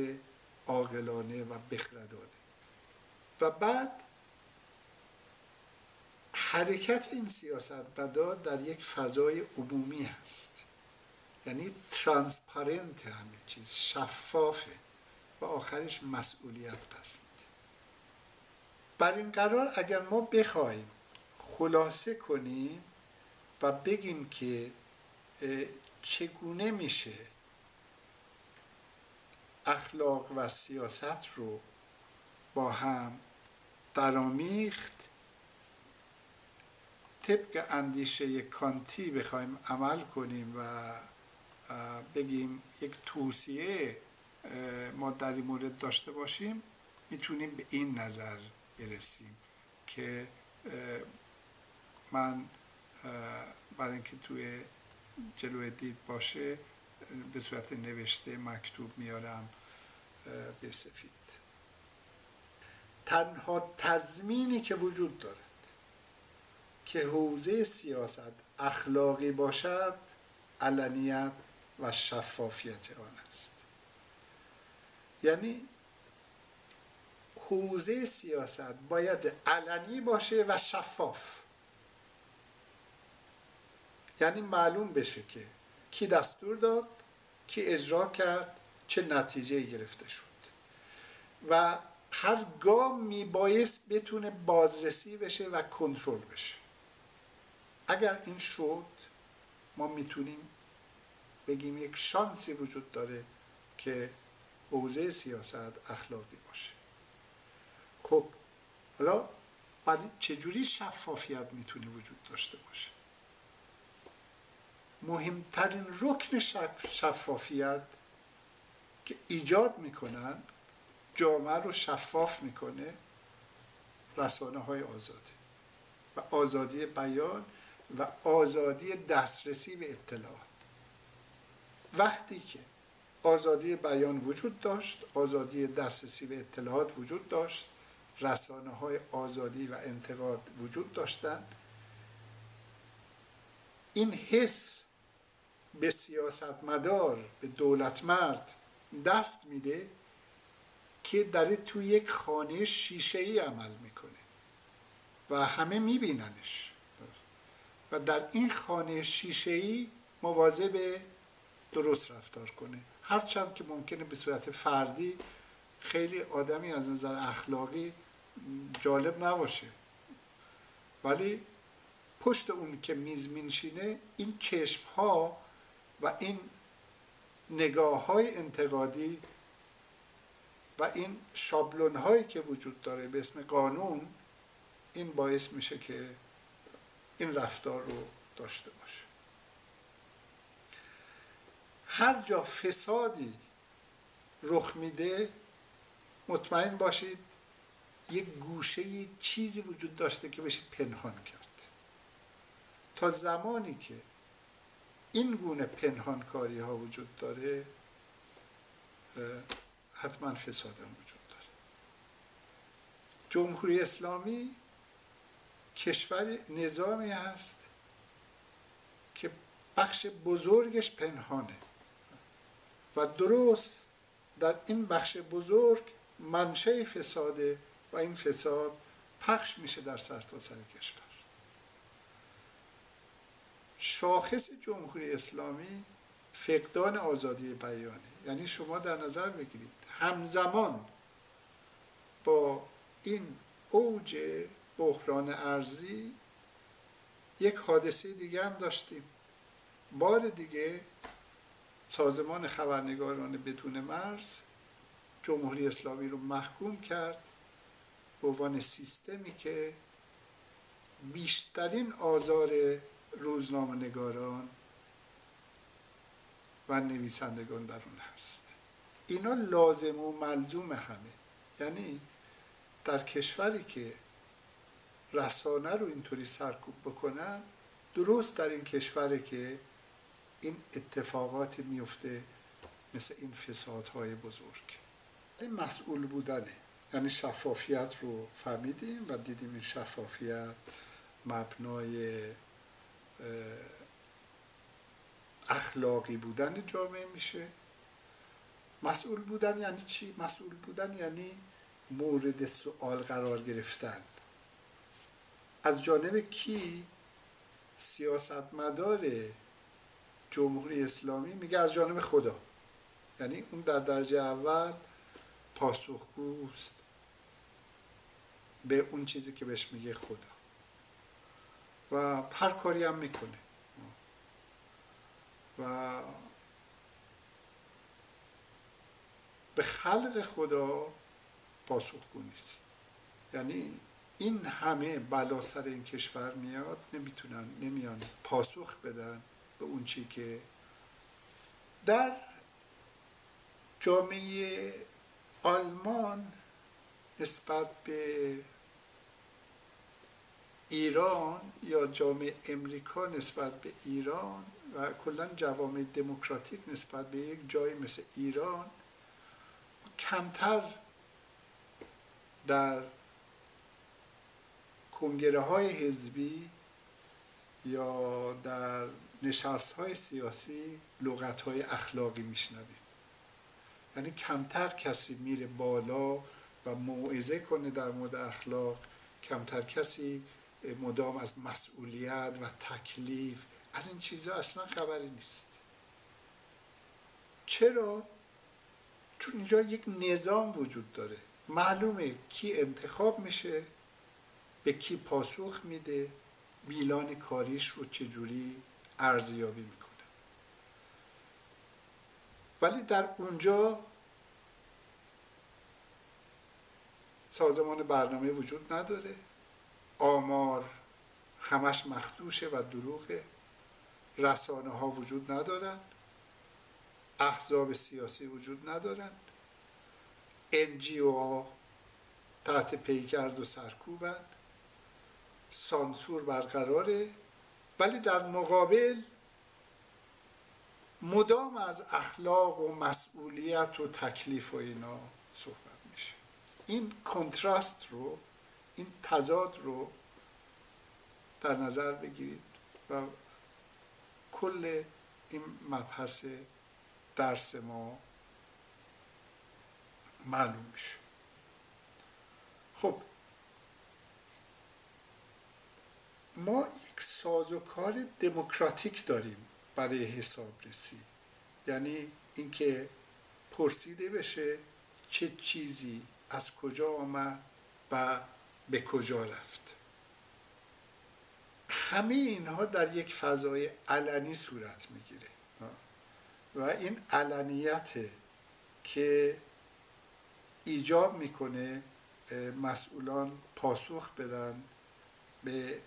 عاقلانه و بخردانه. و بعد حرکت این سیاست بدار در یک فضای عمومی هست. یعنی ترانسپارنت همه چیز شفافه و آخرش مسئولیت پس میده. بر این قرار اگر ما بخوایم خلاصه کنیم و بگیم که چگونه میشه اخلاق و سیاست رو با هم برامیخت طبق اندیشه کانتی بخوایم عمل کنیم و بگیم یک توصیه ما در این مورد داشته باشیم می‌تونیم به این نظر برسیم که من برای اینکه توی جلوی دید باشه به صورت نوشته مکتوب میارم به سفید. تنها تضمینی که وجود دارد که حوزه سیاست اخلاقی باشد علنیت و شفافیت آن است. یعنی حوزه سیاست باید علنی باشه و شفاف. یعنی معلوم بشه که کی دستور داد کی اجرا کرد چه نتیجه گرفته شد. و هر گام میبایست بتونه بازرسی بشه و کنترل بشه. اگر این شد ما می‌تونیم بگیم یک شانسی وجود داره که حوزه سیاست اخلاقی باشه. خب حالا برای چجوری شفافیت می‌تونه وجود داشته باشه؟ مهمترین رکن شفافیت که ایجاد می‌کنن جامعه رو شفاف می‌کنه رسانه های آزادی. و آزادی بیان و آزادی دسترسی به اطلاعات. وقتی که آزادی بیان وجود داشت آزادی دسترسی به اطلاعات وجود داشت رسانه های آزادی و انتقاد وجود داشتن این حس به سیاستمدار به دولت مرد دست میده که داره تو یک خانه شیشه ای عمل می‌کنه و همه میبیننش. و در این خانه شیشه ای مواظب درست رفتار کنه. هرچند که ممکنه به صورت فردی خیلی آدمی از نظر اخلاقی جالب نباشه. ولی پشت اون که میز مینشینه این چشم ها و این نگاه های انتقادی و این شابلون هایی که وجود داره به اسم قانون این باعث میشه که این رفتار رو داشته باشه. هر جا فسادی رخ میده مطمئن باشید یک گوشه چیزی وجود داشته که بشه پنهان کرد. تا زمانی که این گونه پنهانکاری ها وجود داره حتما فساد هم وجود داره. جمهوری اسلامی کشور نظامی هست که بخش بزرگش پنهانه. و درست در این بخش بزرگ منشه فساده و این فساد پخش میشه در سرتاسر سر کشور. شاخص جمهوری اسلامی فقدان آزادی بیانه یعنی شما در نظر بگیرید همزمان با این اوج بحران ارزی یک حادثه دیگه هم داشتیم. بار دیگه سازمان خبرنگاران بدون مرز جمهوری اسلامی رو محکوم کرد به عنوان سیستمی که بیشترین آزار روزنامه نگاران و نویسندگان در اون هست. اینا لازم و ملزوم همه. یعنی در کشوری که رسانه رو اینطوری سرکوب بکنن درست در این کشوری که این اتفاقات میفته مثل این فسادهای بزرگ. این مسئول بودنه. یعنی شفافیت رو فهمیدیم و دیدیم این شفافیت مبنای اخلاقی بودن جامعه میشه. مسئول بودن یعنی چی؟ مسئول بودن یعنی مورد سوال قرار گرفتن. از جانب کی سیاستمدار جمهوری اسلامی؟ میگه از جانب خدا. یعنی اون در درجه اول پاسخگوست به اون چیزی که بهش میگه خدا. و هر کاری هم می‌کنه. و به خلق خدا پاسخگو نیست. یعنی این همه بلا سر این کشور میاد نمی‌تونن نمیان پاسخ بدن به اون چی که در جامعه آلمان نسبت به ایران یا جامعه امریکا نسبت به ایران و کلا جوامع دموکراتیک نسبت به یک جایی مثل ایران کمتر در کنگره های حزبی یا در نشست های سیاسی لغت های اخلاقی میشنویم. یعنی کمتر کسی میره بالا و موعظه کنه در مورد اخلاق کمتر کسی مدام از مسئولیت و تکلیف از این چیزها اصلا خبری نیست. چرا؟ چون اینجا یک نظام وجود داره. معلومه کی انتخاب میشه به کی پاسخ میده؟ میلان کاریش رو چجوری ارزیابی می‌کنه؟ ولی در اونجا سازمان برنامه وجود نداره. آمار همش مخدوشه و دروغه. رسانه ها وجود ندارن. احزاب سیاسی وجود ندارن. انجیو ها تحت پیکرد و سرکوبن. سانسور برقراره ولی در مقابل مدام از اخلاق و مسئولیت و تکلیف و اینا صحبت میشه. این کنتراست رو این تضاد رو در نظر بگیرید و کل این مبحث درس ما معلوم میشه. خب ما یک سازوکار دموکراتیک داریم برای حسابرسی یعنی اینکه پرسیده بشه چه چیزی از کجا آمد و به کجا رفت. همه اینها در یک فضای علنی صورت می‌گیره. و این علنیت که ایجاب می‌کنه مسئولان پاسخ بدن به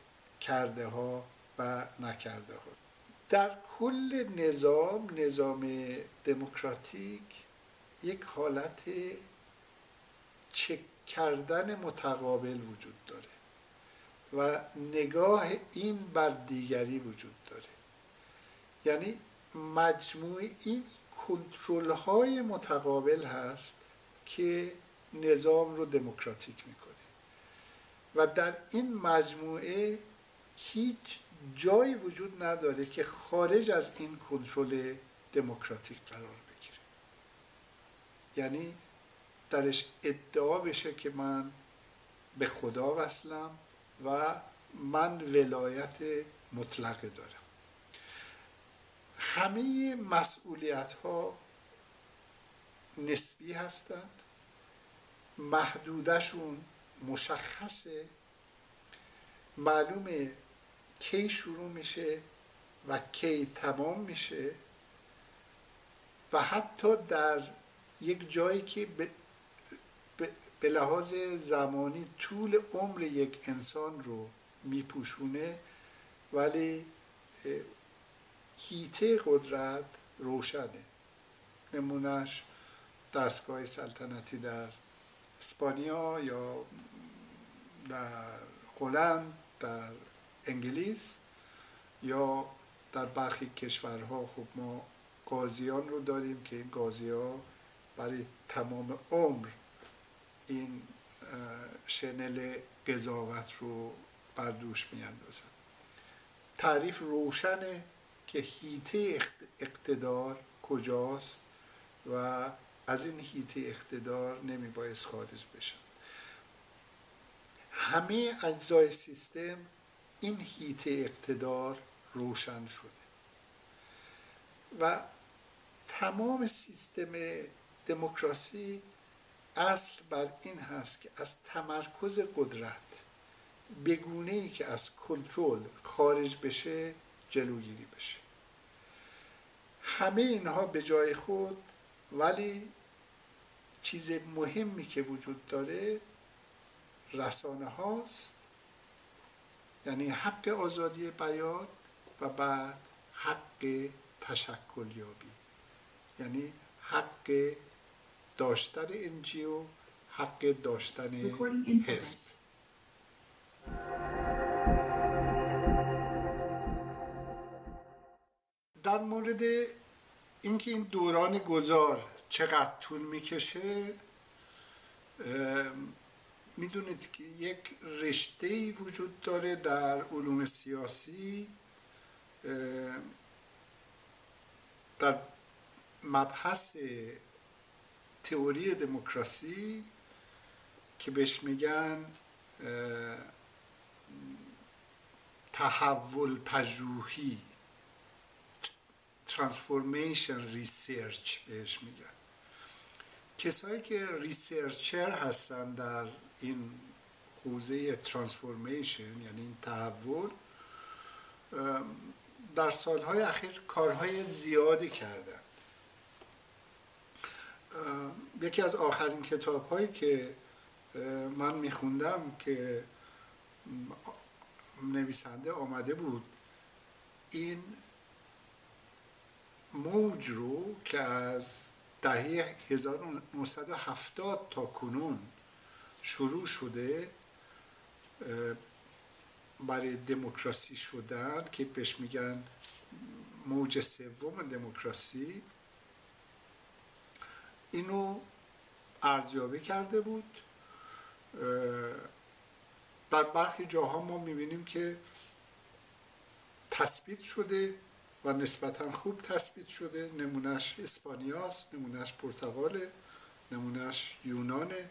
کرده ها و نکرده ها در کل نظام نظام دموکراتیک یک حالت چک کردن متقابل وجود داره و نگاه این بر دیگری وجود داره. یعنی مجموع این کنترل های متقابل هست که نظام رو دموکراتیک می‌کنه. و در این مجموعه هیچ جایی وجود نداره که خارج از این کنترل دموکراتیک قرار بگیره. یعنی درش ادعا بشه که من به خدا وصلم و من ولایت مطلقه دارم. همه مسئولیت ها نسبی هستند. محدودشون مشخصه. معلومه کی شروع میشه و کی تمام میشه و حتی در یک جایی که به لحاظ زمانی طول عمر یک انسان رو میپوشونه ولی هیته قدرت روشنه. نمونهش دستگاه سلطنتی در اسپانیا یا در هلند در انگلیس یا در برخی کشورها؟ خب ما قاضیان رو داریم که این قاضی ها برای تمام عمر این شنل قضاوت رو بر دوش میاندازن. تعریف روشنه که هیته اقتدار کجاست و از این هیته اقتدار نمی باید خارج بشن همه اجزای سیستم این هیته اقتدار روشن شده. و تمام سیستم دموکراسی اصل بر این هست که از تمرکز قدرت بگونه ای که از کنترل خارج بشه جلوگیری بشه. همه اینها به جای خود ولی چیز مهمی که وجود داره رسانه هاست. یعنی حق آزادی بیان و بعد حق تشکل یابی. یعنی حق داشتن انجیو حق داشتن حزب. در مورد اینکه این دوران گذار چقدر طول می‌کشه می‌دونید که یک رشته وجود داره در علوم سیاسی در مبحث تئوری دموکراسی که بهش میگن تحول پژوهی transformation research بهش میگن. کسایی که researcher هستن در این حوزه transformation یعنی این تحول در سالهای اخیر کارهای زیادی کردند یکی از آخرین کتاب هایی که من میخوندم که نویسنده آمده بود این موج رو که از دهه 1970 تا کنون شروع شده برای دموکراسی شدن که بهش میگن موج سوم دموکراسی. اینو ارزیابی کرده بود. در برخی جاها ما می‌بینیم که تثبیت شده. و نسبتا خوب تثبیت شده. نمونهش اسپانیاست نمونهش پرتغاله نمونهش یونانه.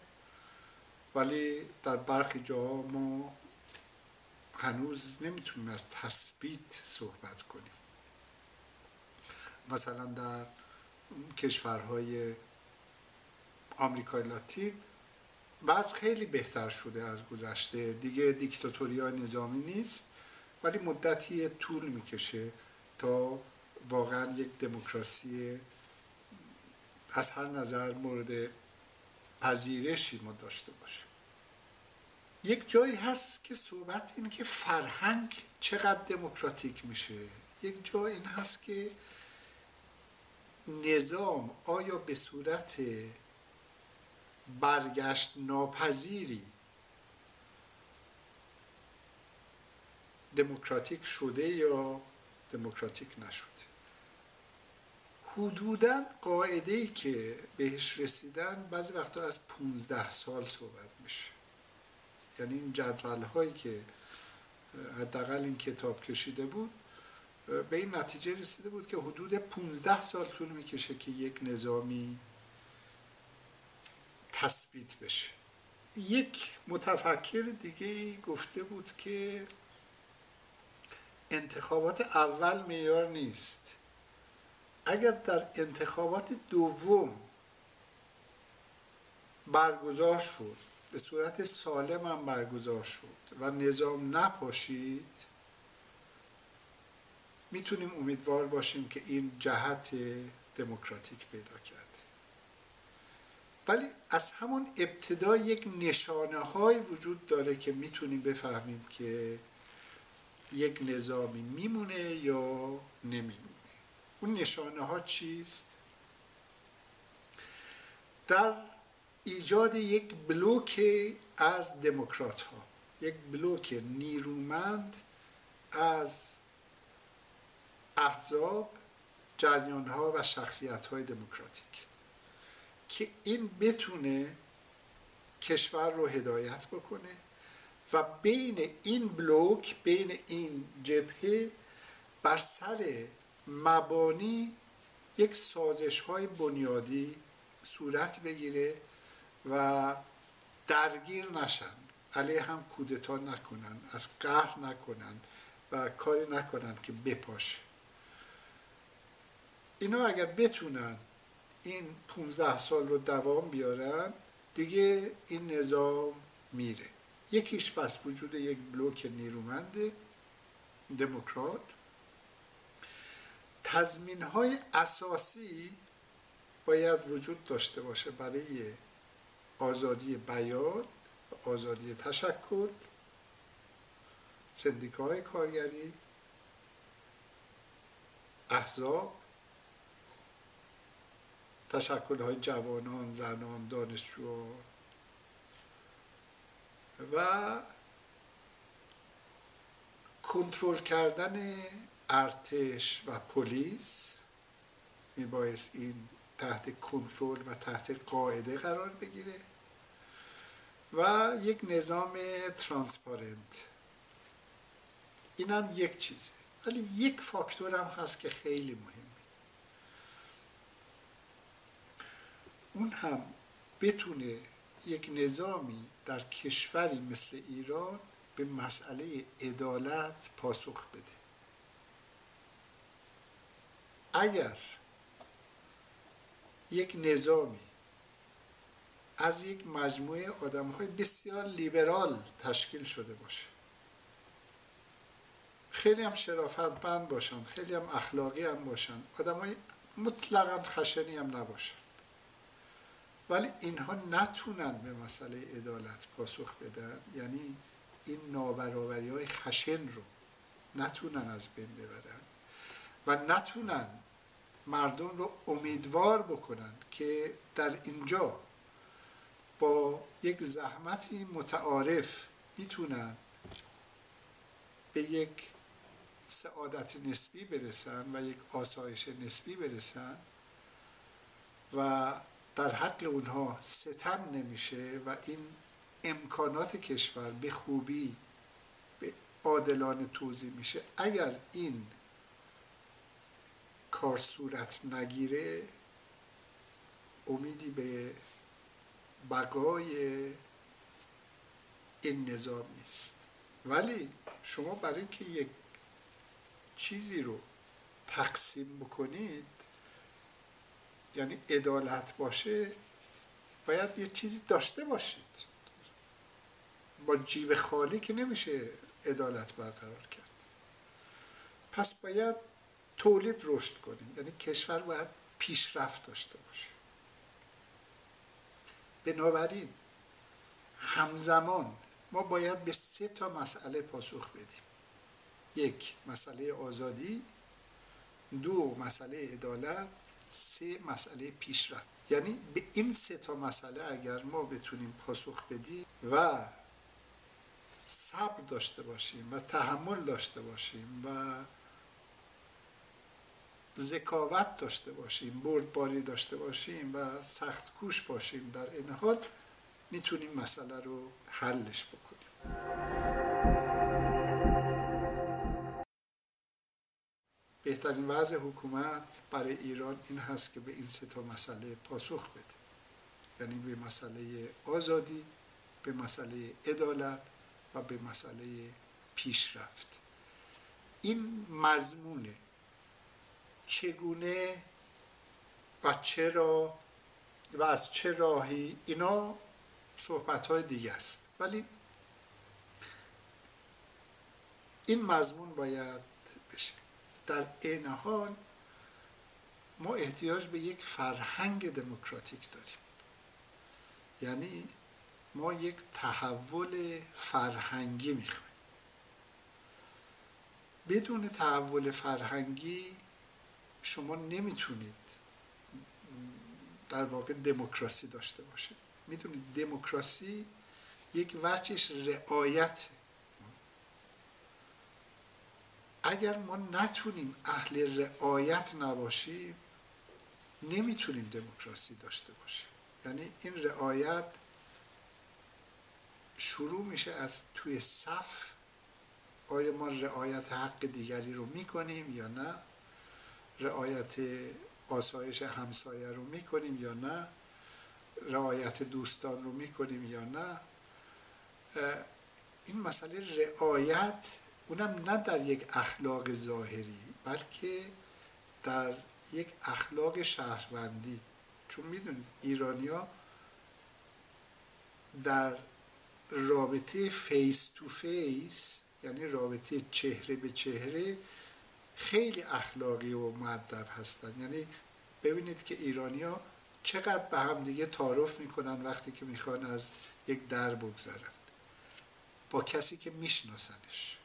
ولی در برخی جاها ما هنوز نمی‌تونیم از تثبیت صحبت کنیم. مثلا در کشورهای آمریکای لاتین بعض خیلی بهتر شده از گذشته. دیگه دیکتاتوری های نظامی نیست ولی مدتی طول می‌کشه واقعا یک دموکراسی از هر نظر مورد پذیرشی ما داشته باشیم. یک جایی هست که صحبت اینه که فرهنگ چقدر دموکراتیک میشه. یک جای این هست که نظام آیا به صورت برگشت ناپذیری دموکراتیک شده یا دموکراتیک نشده حدودا قاعده ای که بهش رسیدن بعضی وقتا از 15 سال صحبت میشه. یعنی این جدول هایی که حداقل این کتاب کشیده بود به این نتیجه رسیده بود که حدود 15 سال طول می‌کشه که یک نظامی تثبیت بشه. یک متفکر دیگه گفته بود که انتخابات اول میار نیست. اگر در انتخابات دوم برگزار شد به صورت سالم هم برگزار شد و نظام نپاشید می‌تونیم امیدوار باشیم که این جهت دموکراتیک پیدا کرد. ولی از همون ابتدا یک نشانه های وجود داره که می‌تونیم بفهمیم که یک نظامی میمونه یا نمیمونه اون نشانه ها چیست؟ در ایجاد یک بلوک از دموکرات ها یک بلوک نیرومند از احزاب جریان ها و شخصیت های دموکراتیک که این بتونه کشور رو هدایت بکنه و بین این بلوک بین این جبهه بر سر مبانی یک سازش های بنیادی صورت بگیره و درگیر نشن. علیه هم کودتا نکنن از قهر نکنن و کاری نکنن که بپاشه. اینا اگر بتونن این 15 سال رو دوام بیارن دیگه این نظام میره. یکیش پس وجود یک بلوک نیرومند دموکرات. تضمین های اساسی باید وجود داشته باشه برای آزادی بیان و آزادی تشکل سندیکای کارگری احزاب تشکل های جوانان زنان دانشجویان. و کنترل کردن ارتش و پلیس میبایست این تحت کنترل و تحت قاعده قرار بگیره و یک نظام ترانسپارنت. این هم یک چیزه. ولی یک فاکتور هم هست که خیلی مهمه. اون هم بتونه یک نظامی در کشوری مثل ایران به مسئله عدالت پاسخ بده. اگر یک نظامی از یک مجموعه آدم های بسیار لیبرال تشکیل شده باشه خیلی هم شرافتمند باشن خیلی هم اخلاقی هم باشن آدم های مطلقا خشنی هم نباشن. ولی اینها نتونن به مسئله عدالت پاسخ بدن. یعنی این نابرابری های خشن رو نتونن از بین ببرن و نتونن مردم رو امیدوار بکنن که در اینجا با یک زحمتی متعارف می‌تونن به یک سعادت نسبی برسن و یک آسایش نسبی برسن و در حق اونها ستم نمیشه و این امکانات کشور به خوبی به عادلانه توضیح میشه. اگر این کار صورت نگیره امیدی به بقای این نظام نیست. ولی شما برای اینکه یک چیزی رو تقسیم بکنید یعنی عدالت باشه باید یه چیزی داشته باشید. با جیب خالی که نمیشه عدالت برقرار کرد. پس باید تولید رشد کنیم. یعنی کشور باید پیشرفت داشته باشه. بنابراین همزمان ما باید به سه تا مسئله پاسخ بدیم. یک مسئله آزادی. دو مسئله عدالت. سه مسئله پیشرفت یعنی به این سه تا مسئله اگر ما بتونیم پاسخ بدیم و صبر داشته باشیم و تحمل داشته باشیم و ذکاوت داشته باشیم بردباری داشته باشیم و سخت کوش باشیم در این حال می‌تونیم مسئله رو حلش بکنیم. بهترین وضع حکومت برای ایران این هست که به این سه تا مسئله پاسخ بده. یعنی به مسئله آزادی به مسئله عدالت و به مسئله پیشرفت. این مضمونه چگونه و چرا و از چه راهی اینا صحبت های دیگه است. ولی این مضمون باید در این حال ما احتیاج به یک فرهنگ دموکراتیک داریم. یعنی ما یک تحول فرهنگی می‌خوایم. بدون تحول فرهنگی شما نمی‌تونید در واقع دموکراسی داشته باشید. می‌تونید دموکراسی یک وجهش رعایت اگر ما نتونیم اهل رعایت نباشیم نمی‌تونیم دموکراسی داشته باشیم. یعنی این رعایت شروع میشه از توی صف آیا ما رعایت حق دیگری رو می‌کنیم یا نه؟ رعایت آسایش همسایه رو می‌کنیم یا نه؟ رعایت دوستان رو می‌کنیم یا نه؟ این مسئله رعایت اونم نه در یک اخلاق ظاهری بلکه در یک اخلاق شهروندی. چون می‌دونید ایرانیا در رابطه face to face یعنی رابطه چهره به چهره خیلی اخلاقی و مؤدب هستن. یعنی ببینید که ایرانیا چقدر به هم دیگه تعارف می‌کنن وقتی که می‌خوان از یک در بگذرن. با کسی که میشناسنش.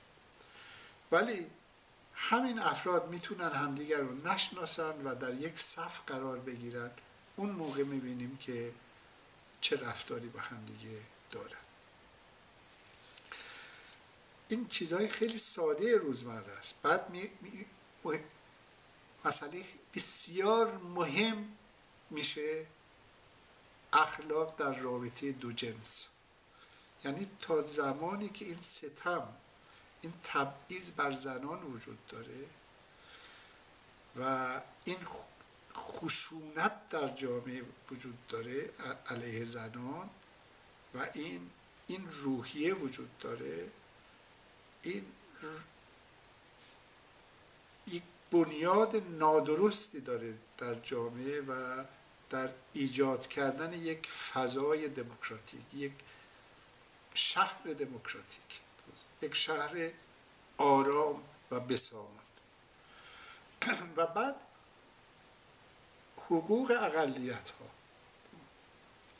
ولی همین افراد می‌تونن همدیگر رو نشناسن و در یک صف قرار بگیرن. اون موقع می‌بینیم که چه رفتاری با همدیگه دارن. این چیزهای خیلی ساده روزمره است. بعد می, مسئله بسیار مهم میشه اخلاق در رابطه دو جنس. یعنی تا زمانی که این ستم این تبعیض بر زنان وجود داره و این خشونت در جامعه وجود داره علیه زنان و این این روحیه وجود داره. این یک بنیاد نادرستی داره در جامعه و در ایجاد کردن یک فضای دموکراتیک یک شهر دموکراتیک. یک شهر آرام و بسامد. و بعد حقوق اقلیت ها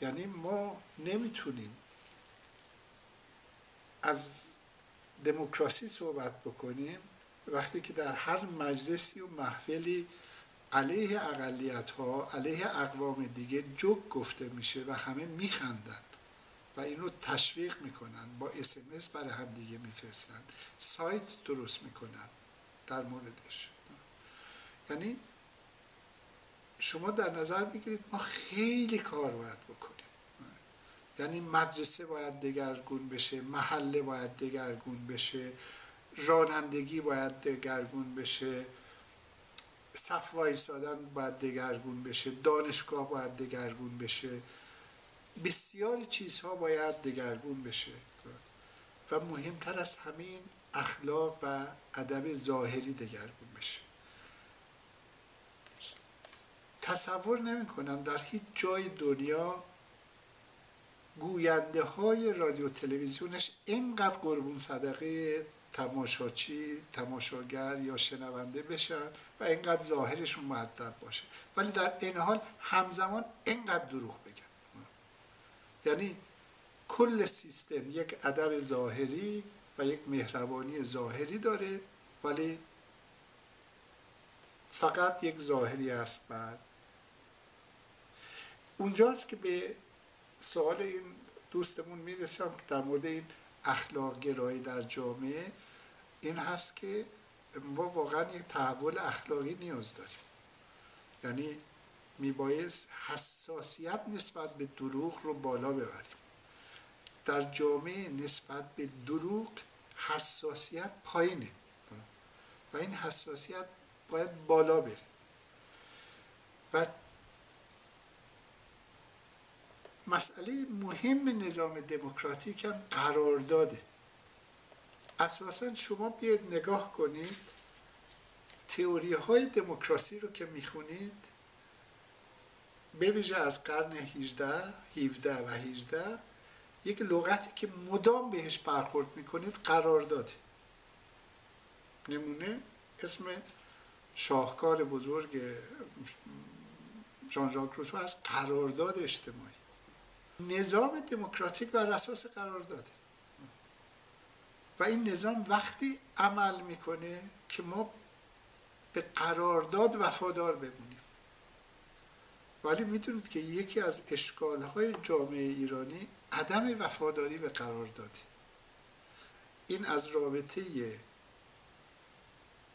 یعنی ما نمی‌تونیم از دموکراسی صحبت بکنیم وقتی که در هر مجلسی و محفلی علیه اقلیت ها علیه اقوام دیگه جوک گفته میشه و همه میخندن. و اینو تشویق می‌کنن با اسمس برای هم دیگه میفرستن. سایت درست می‌کنن در موردش. یعنی شما در نظر بگیرید ما خیلی کار باید بکنیم. یعنی مدرسه باید دگرگون بشه محله باید دگرگون بشه رانندگی باید دگرگون بشه صف وایسادن باید دگرگون بشه دانشگاه باید دگرگون بشه. بسیار چیزها باید دگرگون بشه و مهمتر از همین اخلاق و ادب ظاهری دگرگون بشه. تصور نمی کنم در هیچ جای دنیا گوینده های رادیو تلویزیونش اینقدر قربون صدقه تماشاچی تماشاگر یا شنونده بشن و اینقدر ظاهرشون معدب باشه. ولی در این حال همزمان اینقدر دروغ بگن. یعنی کل سیستم یک ادب ظاهری و یک مهربانی ظاهری داره ولی فقط یک ظاهری است بعد. اونجاست که به سوال این دوستمون می‌رسم که در مورد این اخلاق گرایی در جامعه این هست که ما واقعا یک تحول اخلاقی نیاز داریم. یعنی میبایست حساسیت نسبت به دروغ رو بالا ببریم. در جامعه نسبت به دروغ حساسیت پایینه و این حساسیت باید بالا بره و مسئله مهم نظام دموکراتیک هم قرارداده. اساسا شما بیاید نگاه کنید تئوری های دموکراسی رو که می‌خونید بویژه از قرن 18 17 و 18 یک لغتی که مدام بهش برخورد می‌کنید قرارداده نمونه اسم شاهکار بزرگ ژان ژاک روسو از قرارداد اجتماعی. نظام دموکراتیک بر اساس قرارداده و این نظام وقتی عمل می‌کنه که ما به قرارداد وفادار بمونیم. ولی می‌دونید که یکی از اشکالهای جامعه ایرانی عدم وفاداری به قرارداده این از رابطه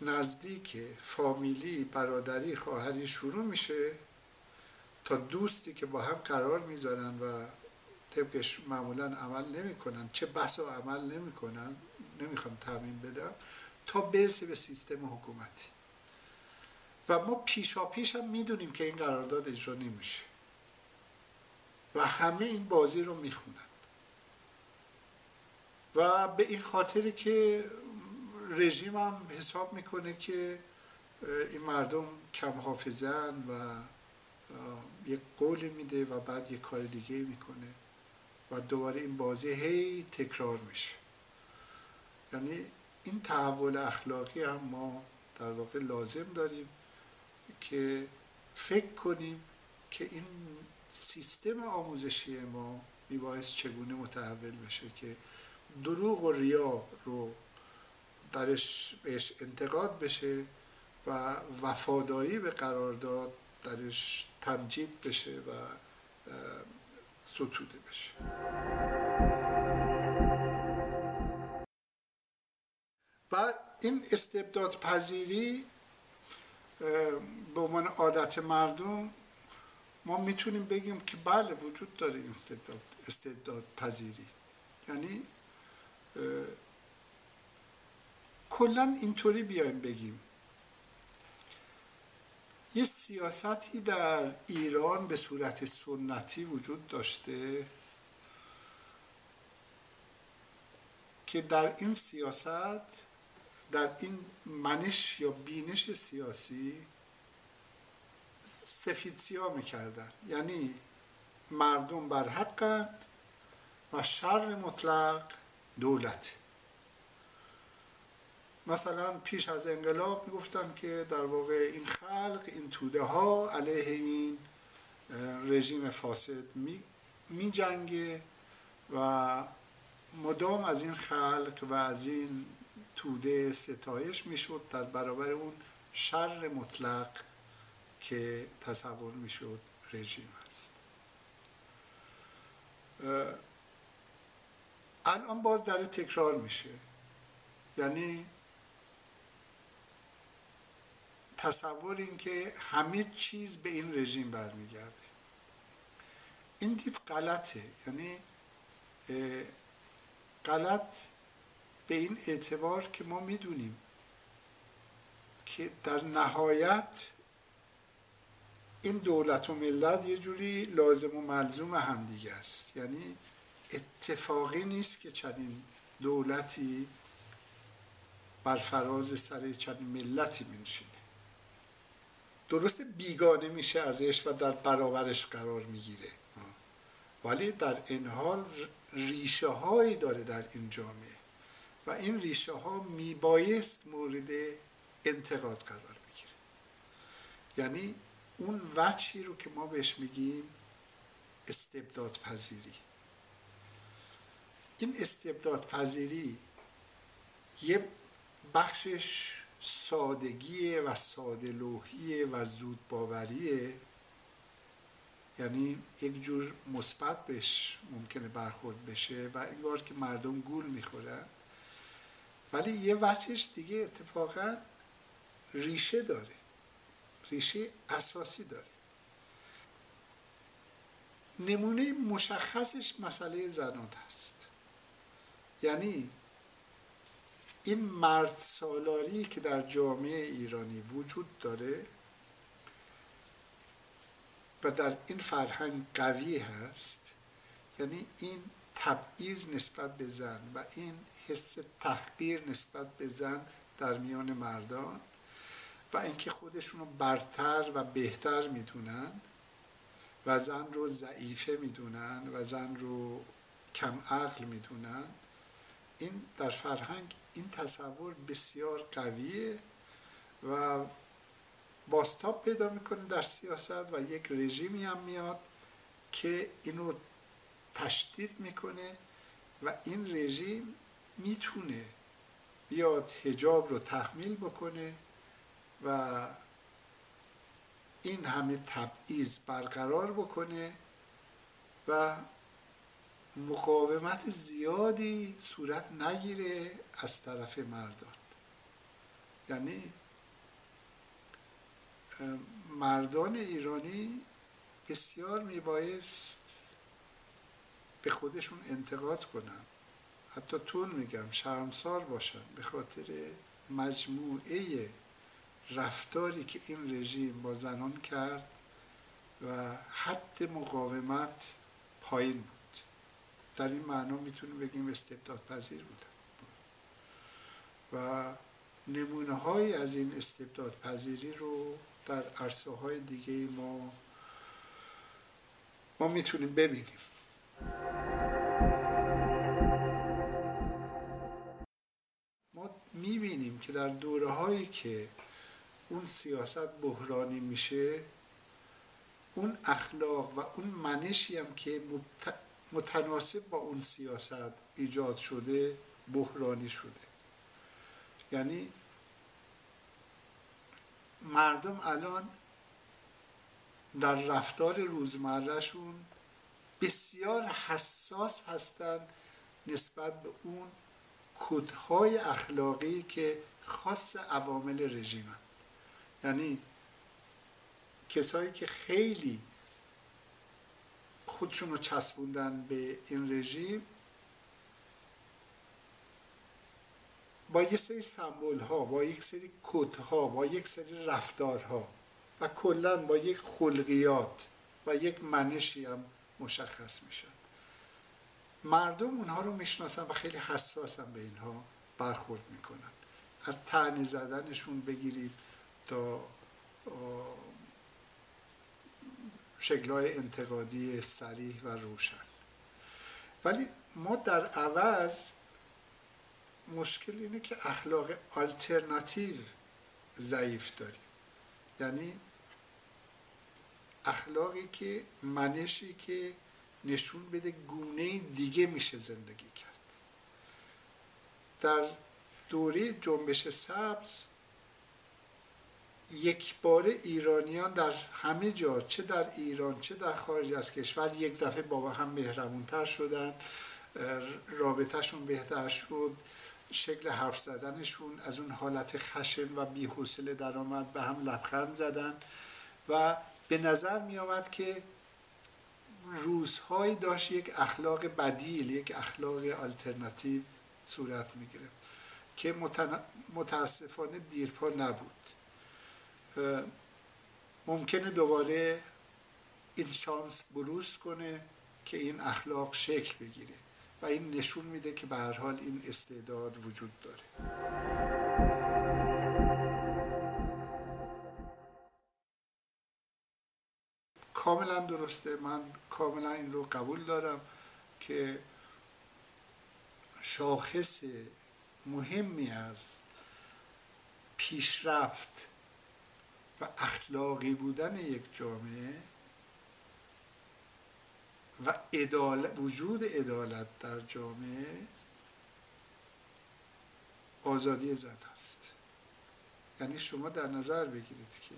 نزدیک فامیلی برادری خواهری شروع میشه تا دوستی که با هم قرار می‌ذارن و طبقش معمولا عمل نمی‌کنن. چه بسا عمل نمی‌کنن نمی‌خوام تعمین بدم تا برسه به سیستم حکومتی. و ما پیشا پیش هم می‌دونیم که این قرارداد اجرا نمیشه. و همه این بازی رو می‌خونن. و به این خاطر که رژیم هم حساب می‌کنه که این مردم کم حافظن و یک قول میده و بعد یک کار دیگه می‌کنه و دوباره این بازی هی تکرار میشه. یعنی این تحول اخلاقی هم ما در واقع لازم داریم. که فکر کنیم که این سیستم آموزشی ما میبایست چگونه متحول بشه که دروغ و ریا رو درش بهش انتقاد بشه و وفاداری به قرارداد درش تمجید بشه و ستوده بشه. و این استبداد پذیری به عنوان عادت مردم ما می‌تونیم بگیم که بله وجود داره استبداد, استبداد پذیری. یعنی کلا اینطوری بیایم بگیم. یه سیاستی در ایران به صورت سنتی وجود داشته که در این سیاست در این منش یا بینش سیاسی سفید سیاه می‌کردن. یعنی مردم بر حقن و شر مطلق دولت. مثلا پیش از انقلاب می‌گفتن که در واقع این خلق این توده ها علیه این رژیم فاسد می, می جنگه و مدام از این خلق و از این توده ستایش می‌شد در برابر اون شر مطلق که تصور می‌شد رژیم است. الان باز در تکرار میشه. یعنی تصور این که همه چیز به این رژیم برمیگرده. این دید غلطه. یعنی غلط به این اعتبار که ما می‌دونیم که در نهایت این دولت و ملت یه جوری لازم و ملزوم همدیگه است. یعنی اتفاقی نیست که چنین دولتی بر فراز سر چنین ملتی منشینه درست بیگانه میشه ازش و در برابرش قرار می‌گیره. ولی در این حال ریشه هایی داره در این جامعه. و این ریشه ها میبایست مورد انتقاد قرار بگیره. یعنی اون وجهی رو که ما بهش میگیم استبداد پذیری این استبداد پذیری یه بخشش سادگیه و ساده و زود باوریه یعنی یک جور مثبت بهش ممکنه برخورد بشه و انگار که مردم گول می‌خورن. ولی یه وجهش دیگه اتفاقا ریشه داره. ریشه اساسی داره. نمونه مشخصش مسئله زنان هست. یعنی این مرد سالاری که در جامعه ایرانی وجود داره و در این فرهنگ قوی هست یعنی این تبعیض نسبت به زن و این حس تحقیر نسبت به زن در میان مردان و اینکه خودشون رو برتر و بهتر می‌دونن و زن رو ضعیفه می‌دونن و زن رو کم عقل می‌دونن این در فرهنگ این تصور بسیار قویه و باستاب پیدا می‌کنه در سیاست و یک رژیمی هم میاد که اینو تشدید می‌کنه و این رژیم می‌تونه بیاد هجاب رو تحمیل بکنه و این همه تبعیض برقرار بکنه و مقاومت زیادی صورت نگیره از طرف مردان. یعنی مردان ایرانی بسیار میبایست به خودشون انتقاد کنن. حتی تون میگم شرمسار باشن به خاطر مجموعه رفتاری که این رژیم با زنان کرد و حد مقاومت پایین بود. در این معنا می‌تونیم بگیم استبداد پذیر بودن و نمونه های از این استبداد پذیری رو در عرصه های دیگه ما ما می‌تونیم ببینیم. ما می‌بینیم که در دوره هایی که اون سیاست بحرانی میشه اون اخلاق و اون منشی هم که متناسب با اون سیاست ایجاد شده بحرانی شده. یعنی مردم الان در رفتار روزمرهشون بسیار حساس هستند نسبت به اون کدهای اخلاقی که خاص عوامل رژیمن یعنی کسایی که خیلی خودشون رو چسبوندن به این رژیم با یک سری سمبول ها با یک سری کد ها با یک سری رفتارها و کلا با یک خلقیات و یک منشی هم مشخص میشن مردم اونها رو می‌شناسن و خیلی حساسن به اینها برخورد می‌کنن. از تعنی زدنشون بگیرید تا شکلهای انتقادی سریح و روشن. ولی ما در عوض مشکل اینه که اخلاق آلترناتیو ضعیف داریم. یعنی اخلاقی که منشی که نشون بده گونه دیگه میشه زندگی کرد. در دوره جنبش سبز یک بار ایرانیان در همه جا چه در ایران چه در خارج از کشور یک دفعه با هم مهربونتر شدن رابطهشون بهتر شد شکل حرف زدنشون از اون حالت خشن و بیحوصله در آمد به هم لبخند زدن و به نظر می آمد که روزهایی داشت یک اخلاق بدیل یک اخلاق آلترناتیو صورت می گرفت که متاسفانه دیرپا نبود. ممکنه دوباره این شانس بروز کنه که این اخلاق شکل بگیره و این نشون میده که به هر حال این استعداد وجود داره. کاملا درسته. من کاملا این رو قبول دارم که شاخص مهمی از پیشرفت و اخلاقی بودن یک جامعه و وجود عدالت در جامعه آزادی زن است یعنی شما در نظر بگیرید که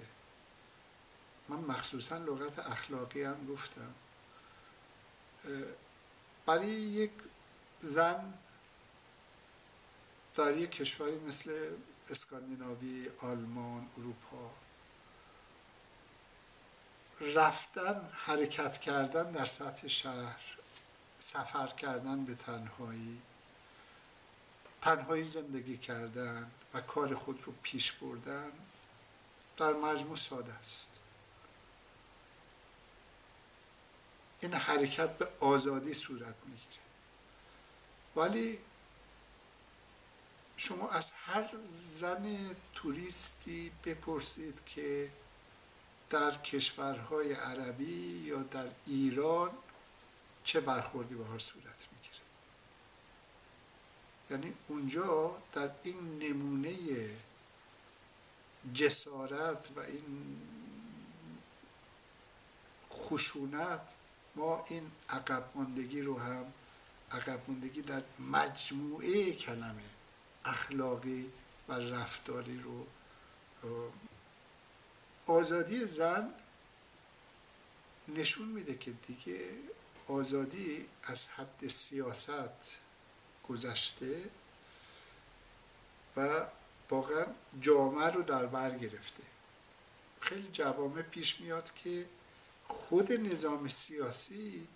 من مخصوصا لغت اخلاقی هم گفتم. برای یک زن در یک کشوری مثل اسکاندیناوی، آلمان، اروپا رفتن حرکت کردن در سطح شهر سفر کردن به تنهایی تنهایی زندگی کردن و کار خود رو پیش بردن در مجموع ساده است. این حرکت به آزادی صورت می‌گیره. ولی شما از هر زن توریستی بپرسید که در کشورهای عربی یا در ایران چه برخوردی باهاش صورت می‌گیره. یعنی اونجا در این نمونه جسارت و این خشونت ما این عقب ماندگی رو هم عقب ماندگی در مجموعه کلمه اخلاقی و رفتاری رو آزادی زن نشون میده که دیگه آزادی از حد سیاست گذشته و واقعا جامعه رو در بر گرفته. خیلی جوامع پیش میاد که خود نظام سیاسی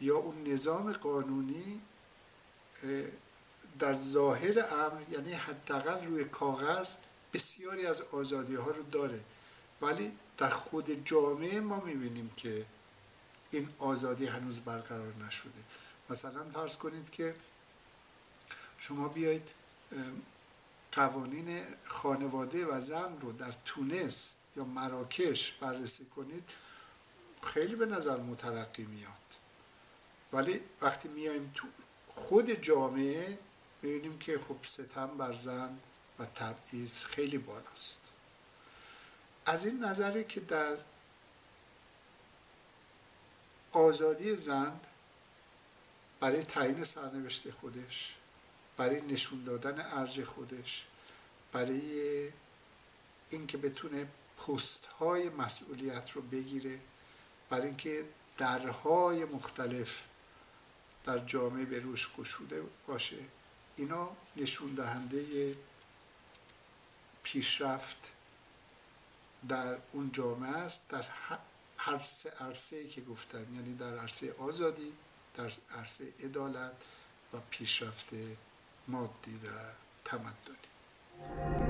یا اون نظام قانونی در ظاهر امر یعنی حداقل روی کاغذ بسیاری از آزادی ها رو داره. ولی در خود جامعه ما می‌بینیم که این آزادی هنوز برقرار نشده. مثلا فرض کنید که شما بیایید قوانین خانواده و زن رو در تونس یا مراکش بررسی کنید. خیلی به نظر مترقی میاد. ولی وقتی میایم تو خود جامعه می‌بینیم که خب ستم بر زن و تبعیض خیلی بالاست. از این نظره که در آزادی زن برای تعیین سرنوشت خودش برای نشون دادن ارج خودش برای اینکه بتونه پست های مسئولیت رو بگیره برای اینکه درهای مختلف در جامعه به روش گشوده باشه. اینا نشون دهنده پیشرفت در اون جامعه است در هر سه عرصه که گفتم. یعنی در عرصه آزادی در عرصه عدالت و پیشرفت مادی و تمدنی.